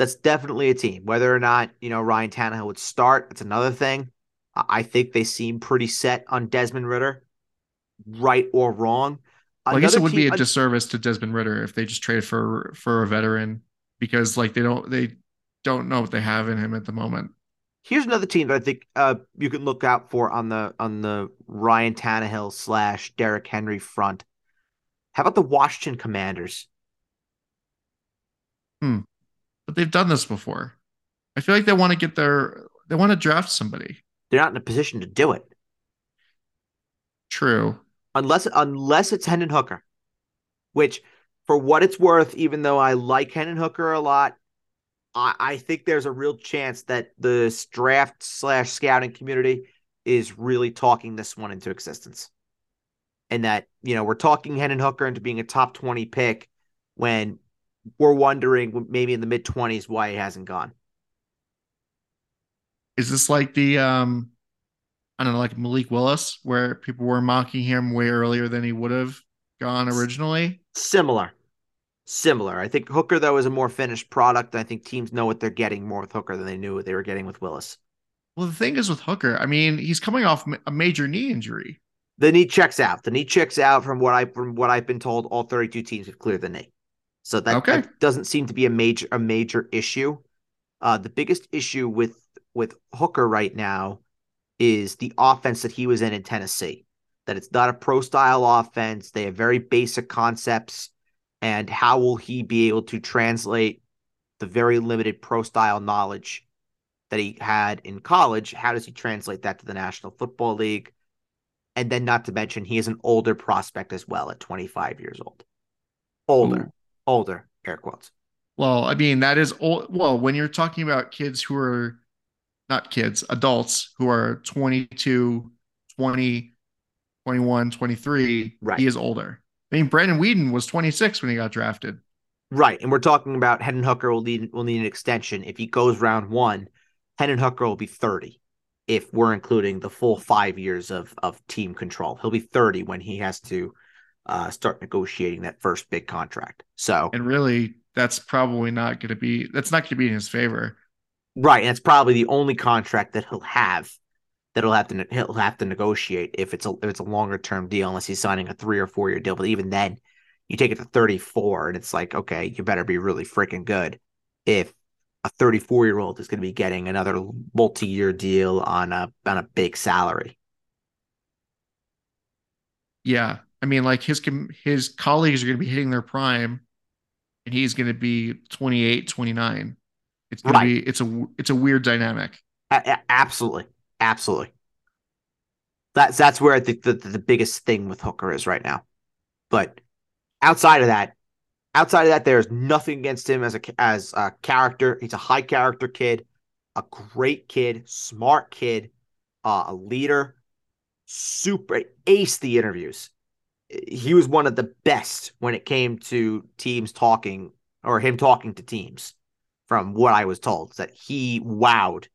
that's definitely a team. Whether or not, you know, Ryan Tannehill would start, that's another thing. I think they seem pretty set on Desmond Ridder, right or wrong. Well, I guess it would team, be a disservice to Desmond Ridder if they just trade for for a veteran because like they don't they don't know what they have in him at the moment. Here's another team that I think uh, you can look out for on the on the Ryan Tannehill slash Derrick Henry front. How about the Washington Commanders? Hmm but they've done this before. I feel like they want to get their they want to draft somebody. They're not in a position to do it. True. Unless unless it's Hendon Hooker, which for what it's worth, even though I like Hendon Hooker a lot, I, I think there's a real chance that the draft slash scouting community is really talking this one into existence. And that, you know, we're talking Hendon Hooker into being a top 20 pick when we're wondering maybe in the mid 20s why he hasn't gone. Is this like the um I don't know, like Malik Willis, where people were mocking him way earlier than he would have gone originally? Similar. Similar. I think Hooker, though, is a more finished product. I think teams know what they're getting more with Hooker than they knew what they were getting with Willis. Well, the thing is with Hooker, I mean, he's coming off a major knee injury. The knee checks out. The knee checks out from what I from what I've been told. All 32 teams have cleared the knee, so that, okay. that doesn't seem to be a major a major issue. Uh, the biggest issue with with Hooker right now is the offense that he was in in Tennessee. That it's not a pro style offense. They have very basic concepts. And how will he be able to translate the very limited pro style knowledge that he had in college? How does he translate that to the National Football League? And then, not to mention, he is an older prospect as well at 25 years old. Older, Ooh. Older, air quotes. Well, I mean, that is old. Well, when you're talking about kids who are not kids, adults who are 22, 20, 21, 23, right. he is older. I mean, Brandon Weeden was 26 when he got drafted. Right. And we're talking about Hendon Hooker will need will need an extension. If he goes round one, Hendon Hooker will be 30 if we're including the full five years of of team control. He'll be 30 when he has to uh, start negotiating that first big contract. So and really that's probably not going to be that's not going to be in his favor. Right, and it's probably the only contract that he'll have that he'll have to he'll have to negotiate if it's a if it's a longer term deal, unless he's signing a three or four year deal. But even then, you take it to thirty four, and it's like, okay, you better be really freaking good if a thirty four year old is going to be getting another multi year deal on a on a big salary. Yeah, I mean, like his his colleagues are going to be hitting their prime, and he's going to be 28, 29. It's gonna right. be it's a it's a weird dynamic. Absolutely, absolutely. That's that's where I think the, the biggest thing with Hooker is right now. But outside of that, outside of that, there's nothing against him as a as a character. He's a high character kid, a great kid, smart kid, uh, a leader, super ace the interviews. He was one of the best when it came to teams talking or him talking to teams from what I was told, that he wowed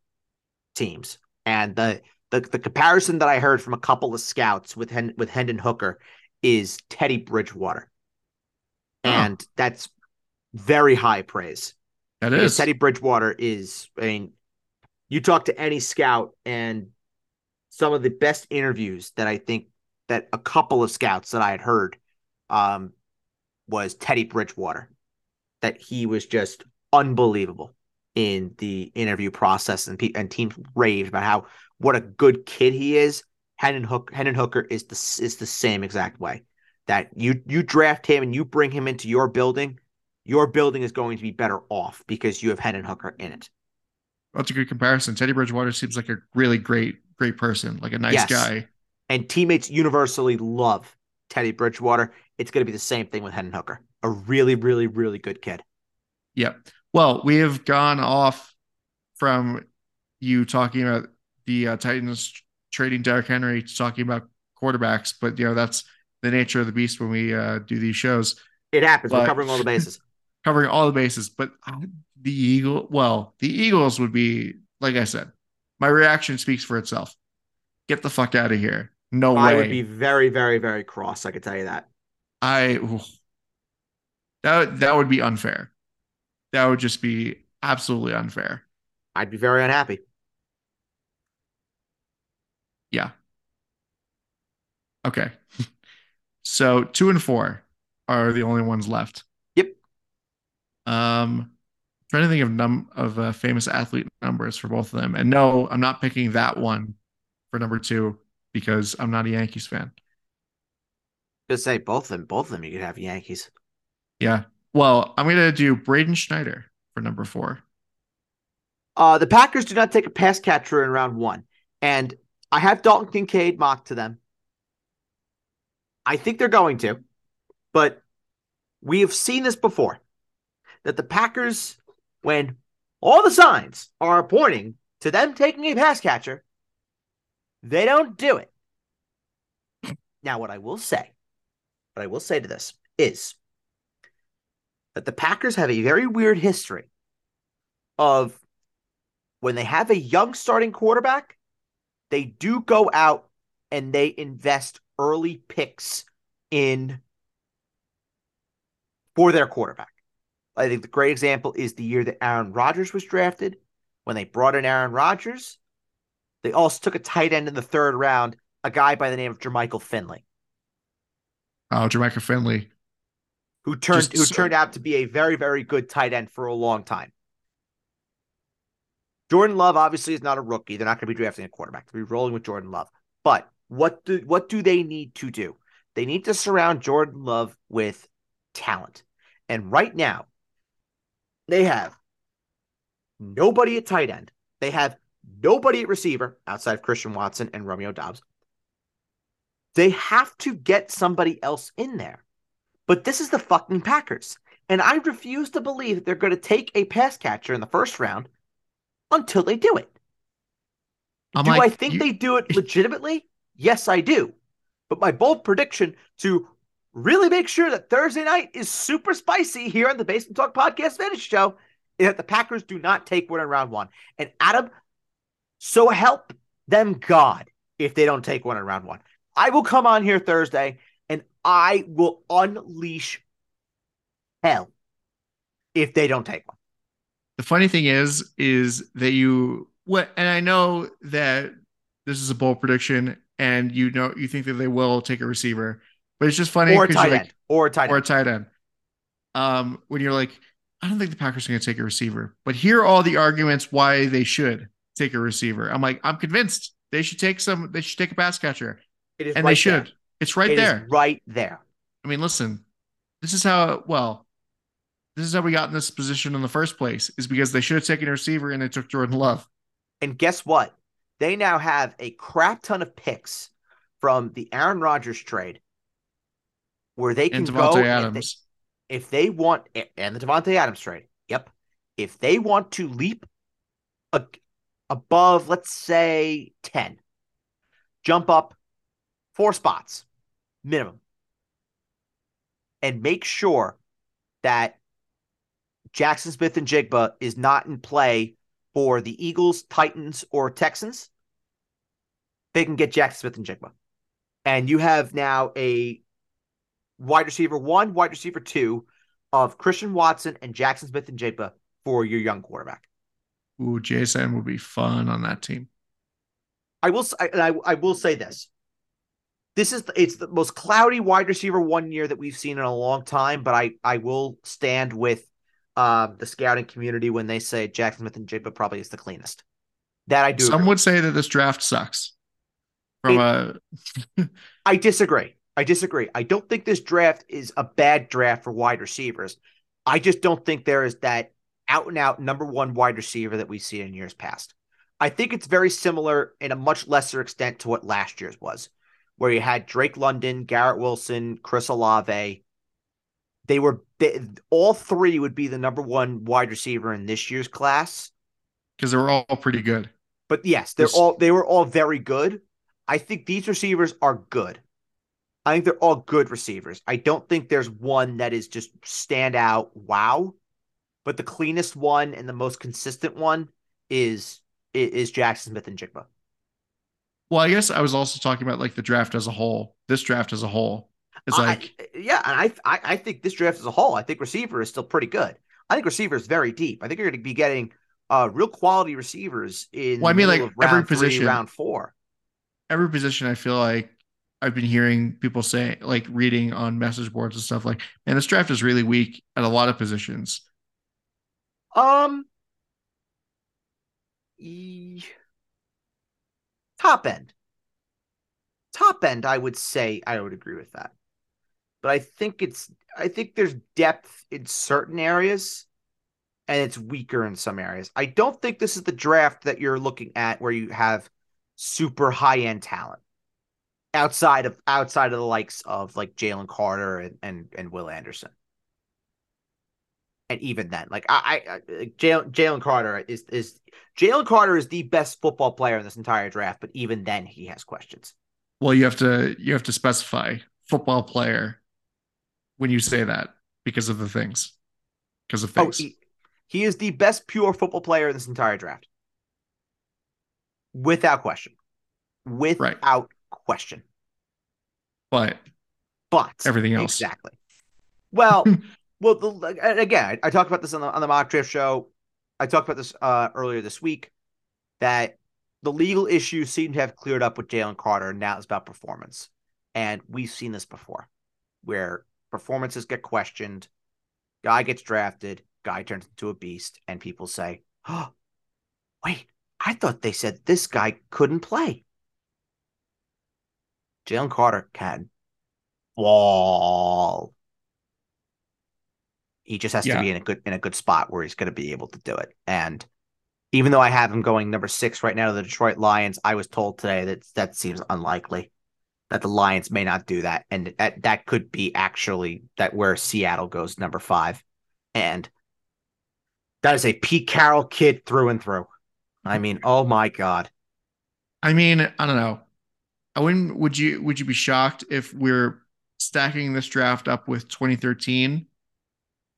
teams. And the the, the comparison that I heard from a couple of scouts with Hen- with Hendon Hooker is Teddy Bridgewater, oh. and that's very high praise. That is Teddy Bridgewater is. I mean, you talk to any scout, and some of the best interviews that I think that a couple of scouts that I had heard um, was Teddy Bridgewater. That he was just unbelievable in the interview process, and pe- and teams raved about how what a good kid he is. Hendon Hook Hendon Hooker is the is the same exact way that you you draft him and you bring him into your building, your building is going to be better off because you have Hendon Hooker in it. That's a good comparison. Teddy Bridgewater seems like a really great great person, like a nice yes. guy. And teammates universally love Teddy Bridgewater. It's going to be the same thing with Hendon Hooker. A really, really, really good kid. Yep. Well, we have gone off from you talking about the uh, Titans trading Derrick Henry to talking about quarterbacks, but you know that's the nature of the beast when we uh, do these shows. It happens. But, We're covering all the bases. covering all the bases, but the Eagle. Well, the Eagles would be like I said. My reaction speaks for itself. Get the fuck out of here. No I way. I would be very, very, very cross. I could tell you that. I that that would be unfair that would just be absolutely unfair. I'd be very unhappy. Yeah. Okay. so two and four are the only ones left. Yep. Um, trying to think of num of uh, famous athlete numbers for both of them, and no, I'm not picking that one for number two because I'm not a Yankees fan. Just say both of them. Both of them, you could have Yankees. Yeah, well, I'm gonna do Braden Schneider for number four. Uh, the Packers do not take a pass catcher in round one. And I have Dalton Kincaid mocked to them. I think they're going to, but we have seen this before that the Packers, when all the signs are pointing to them taking a pass catcher, they don't do it. Now, what I will say, what I will say to this is that the Packers have a very weird history of when they have a young starting quarterback, they do go out and they invest early picks in for their quarterback. I think the great example is the year that Aaron Rodgers was drafted. When they brought in Aaron Rodgers, they also took a tight end in the third round, a guy by the name of Jermichael Finley. Oh, Jermichael Finley. Who turned Just, who turned out to be a very, very good tight end for a long time. Jordan Love obviously is not a rookie. They're not going to be drafting a quarterback. They'll be rolling with Jordan Love. But what do what do they need to do? They need to surround Jordan Love with talent. And right now, they have nobody at tight end. They have nobody at receiver outside of Christian Watson and Romeo Doubs. They have to get somebody else in there. But this is the fucking Packers. And I refuse to believe that they're going to take a pass catcher in the first round until they do it. I'm do like, I think you... they do it legitimately? Yes, I do. But my bold prediction to really make sure that Thursday night is super spicy here on the Basement Talk Podcast Fantasy Show is that the Packers do not take one in round one. And Adam, so help them God if they don't take one in round one. I will come on here Thursday and I will unleash hell if they don't take one. The funny thing is, is that you what, and I know that this is a bold prediction, and you know you think that they will take a receiver, but it's just funny or a tight like, end or a tight or a tight end. Um, when you're like, I don't think the Packers are going to take a receiver, but here are all the arguments why they should take a receiver. I'm like, I'm convinced they should take some. They should take a pass catcher, It is and right they should. There. It's right it there, right there. I mean, listen, this is how. Well, this is how we got in this position in the first place. Is because they should have taken a receiver and they took Jordan Love. And guess what? They now have a crap ton of picks from the Aaron Rodgers trade where they can go Adams. If they, if they want and the Davante Adams trade. Yep. If they want to leap a, above, let's say 10, jump up four spots minimum and make sure that Jaxon Smith-Njigba is not in play for the Eagles, Titans, or Texans, they can get Jaxon Smith-Njigba. And you have now a wide receiver one, wide receiver two of Christian Watson and Jaxon Smith-Njigba for your young quarterback. Ooh, JSN would be fun on that team. I will I, I, I will say this. This is the, it's the most cloudy wide receiver one year that we've seen in a long time, but I I will stand with uh, the scouting community when they say Jaxon Smith-Njigba probably is the cleanest. That I do. Some agree. would say that this draft sucks. From it, a, I disagree. I disagree. I don't think this draft is a bad draft for wide receivers. I just don't think there is that out and out number one wide receiver that we see in years past. I think it's very similar in a much lesser extent to what last year's was, where you had Drake London, Garrett Wilson, Chris Olave, they were they, all three would be the number one wide receiver in this year's class because they were all pretty good. But yes, they're all they were all very good. I think these receivers are good. I think they're all good receivers. I don't think there's one that is just stand out wow. But the cleanest one and the most consistent one is is Jaxon Smith-Njigba. Well, I guess I was also talking about like the draft as a whole. This draft as a whole. It's like I, yeah, and I, I I think this draft as a whole, I think receiver is still pretty good. I think receiver is very deep. I think you're going to be getting uh real quality receivers in. Well, I mean, like every position, three, round four. Every position, I feel like I've been hearing people say, like reading on message boards and stuff, like, "Man, this draft is really weak at a lot of positions." Um, e- top end, top end, I would say I would agree with that but I think it's I think there's depth in certain areas. and it's weaker in some areas. I don't think this is the draft that you're looking at where you have super high end talent outside of outside of the likes of like Jalen Carter and, and and Will Anderson. And even then, like I, I uh, Jalen Jalen Carter is is Jalen Carter is the best football player in this entire draft, but even then he has questions. Well, you have to you have to specify football player when you say that because of the things. Because of oh, things. Oh, he, he is the best pure football player in this entire draft. Without question. Without right. question. But but everything else. Exactly. Well, well the, again, I, I, talked about this on the on the mock draft show. I talked about this uh, earlier this week that the legal issues seem to have cleared up with Jalen Carter. And now it's about performance. And we've seen this before where performances get questioned, guy gets drafted, guy turns into a beast, and people say, Oh, wait, I thought they said this guy couldn't play. Jalen Carter can wall. He just has yeah. to be in a good in a good spot where he's going to be able to do it. And even though I have him going number six right now to the Detroit Lions, I was told today that that seems unlikely that the Lions may not do that, and that that could be actually that where Seattle goes number five, and that is a Pete Carroll kid through and through. I mean, oh my god. I mean, I don't know. I wouldn't. Would you? Would you be shocked if we're stacking this draft up with 2013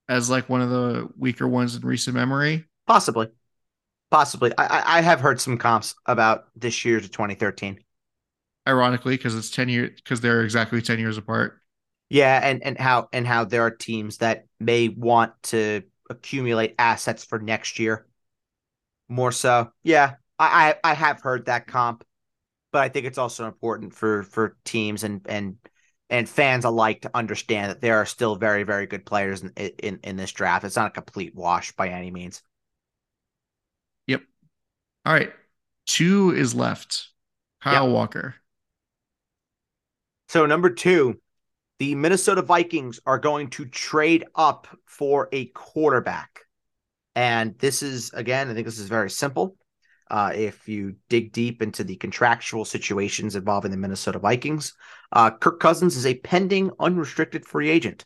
as like one of the weaker ones in recent memory? Possibly, possibly. I I have heard some comps about this year to 2013 ironically, because it's 10 years, because they're exactly 10 years apart. Yeah, and and how and how there are teams that may want to accumulate assets for next year. More so, yeah, I I, I have heard that comp, but I think it's also important for for teams and and and fans alike to understand that there are still very very good players in in, in this draft. It's not a complete wash by any means. Yep. All right, two is left. Kyle yep. Walker. So, number two, the Minnesota Vikings are going to trade up for a quarterback. And this is, again, I think this is very simple. Uh, if you dig deep into the contractual situations involving the Minnesota Vikings, uh, Kirk Cousins is a pending unrestricted free agent.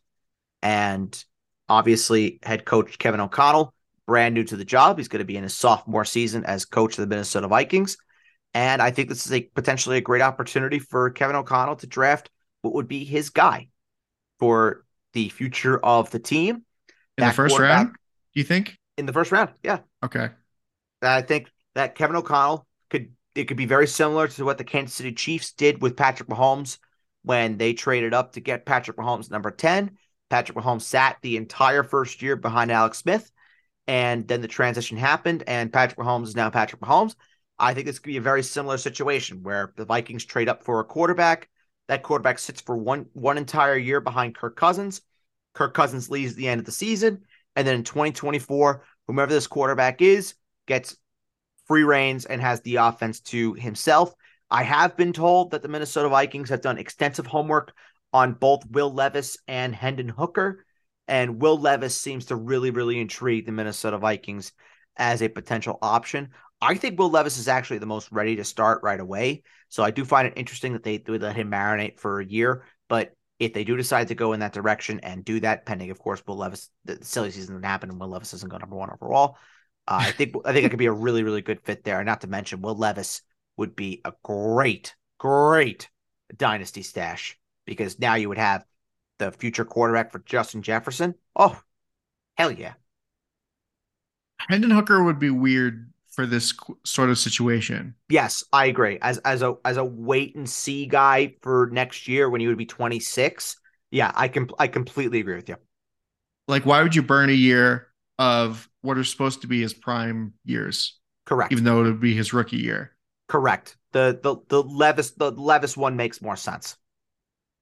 And obviously, head coach Kevin O'Connell, brand new to the job. He's going to be in his sophomore season as coach of the Minnesota Vikings. And I think this is a potentially a great opportunity for Kevin O'Connell to draft what would be his guy for the future of the team. In the first round, do you think? In the first round, yeah. Okay. I think that Kevin O'Connell could it could be very similar to what the Kansas City Chiefs did with Patrick Mahomes when they traded up to get Patrick Mahomes number 10. Patrick Mahomes sat the entire first year behind Alex Smith, and then the transition happened, and Patrick Mahomes is now Patrick Mahomes. I think this could be a very similar situation where the Vikings trade up for a quarterback. That quarterback sits for one one entire year behind Kirk Cousins. Kirk Cousins leaves at the end of the season, and then in 2024, whomever this quarterback is gets free reigns and has the offense to himself. I have been told that the Minnesota Vikings have done extensive homework on both Will Levis and Hendon Hooker, and Will Levis seems to really, really intrigue the Minnesota Vikings as a potential option. I think Will Levis is actually the most ready to start right away. So I do find it interesting that they would let him marinate for a year. But if they do decide to go in that direction and do that, pending, of course, Will Levis, the silly season that happened and Will Levis doesn't go number one overall. Uh, I think I think it could be a really, really good fit there. Not to mention, Will Levis would be a great, great dynasty stash because now you would have the future quarterback for Justin Jefferson. Oh, hell yeah. Hendon Hooker would be weird for this sort of situation. Yes, I agree. As as a as a wait and see guy for next year when he would be 26. Yeah, I can I completely agree with you. Like why would you burn a year of what are supposed to be his prime years? Correct. Even though it would be his rookie year. Correct. The the the Levis the Levis one makes more sense.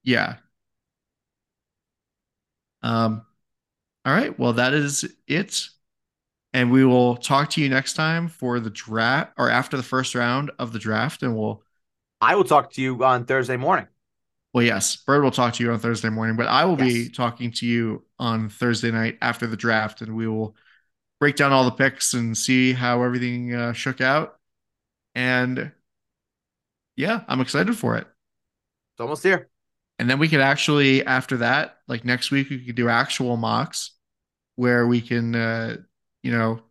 Yeah. Um all right, well that is it and we will talk to you next time for the draft or after the first round of the draft. And we'll. I will talk to you on Thursday morning. Well, yes, Bird will talk to you on Thursday morning, but I will yes. be talking to you on Thursday night after the draft, and we will break down all the picks and see how everything uh, shook out. And yeah, I'm excited for it. It's almost here. And then we could actually, after that, like next week, we could do actual mocks where we can, uh, you know,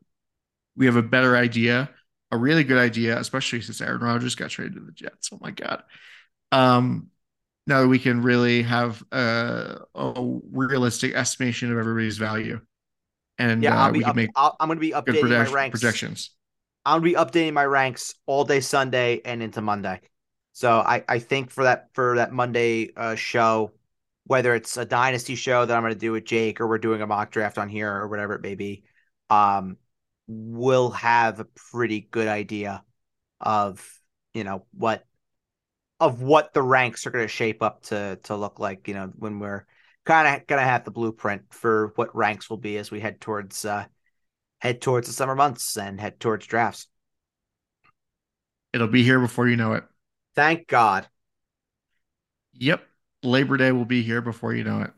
we have a better idea, a really good idea, especially since Aaron Rodgers got traded to the Jets. Oh my God. Um, now that we can really have a, a realistic estimation of everybody's value. And Yeah, uh, I'll be we can up, make I'll, I'm going to be updating my ranks. projections. I'll be updating my ranks all day Sunday and into Monday. So I, I think for that for that Monday uh, show, whether it's a dynasty show that I'm going to do with Jake or we're doing a mock draft on here or whatever it may be, um, we'll have a pretty good idea of you know what of what the ranks are going to shape up to to look like. You know when we're kind of going to have the blueprint for what ranks will be as we head towards uh, head towards the summer months and head towards drafts. It'll be here before you know it. Thank God. Yep. Labor Day will be here before you know it.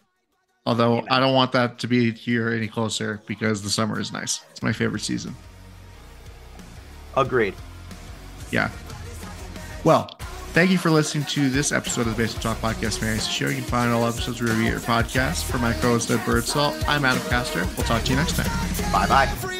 Although Amen. I don't want that to be here any closer because the summer is nice. It's my favorite season. Agreed. Yeah. Well, thank you for listening to this episode of the Basement Talk Podcast Fantasy Show. You can find all episodes wherever you get your podcast. For my co-host Ed Birdsall, I'm Adam Castor. We'll talk to you next time. Bye bye.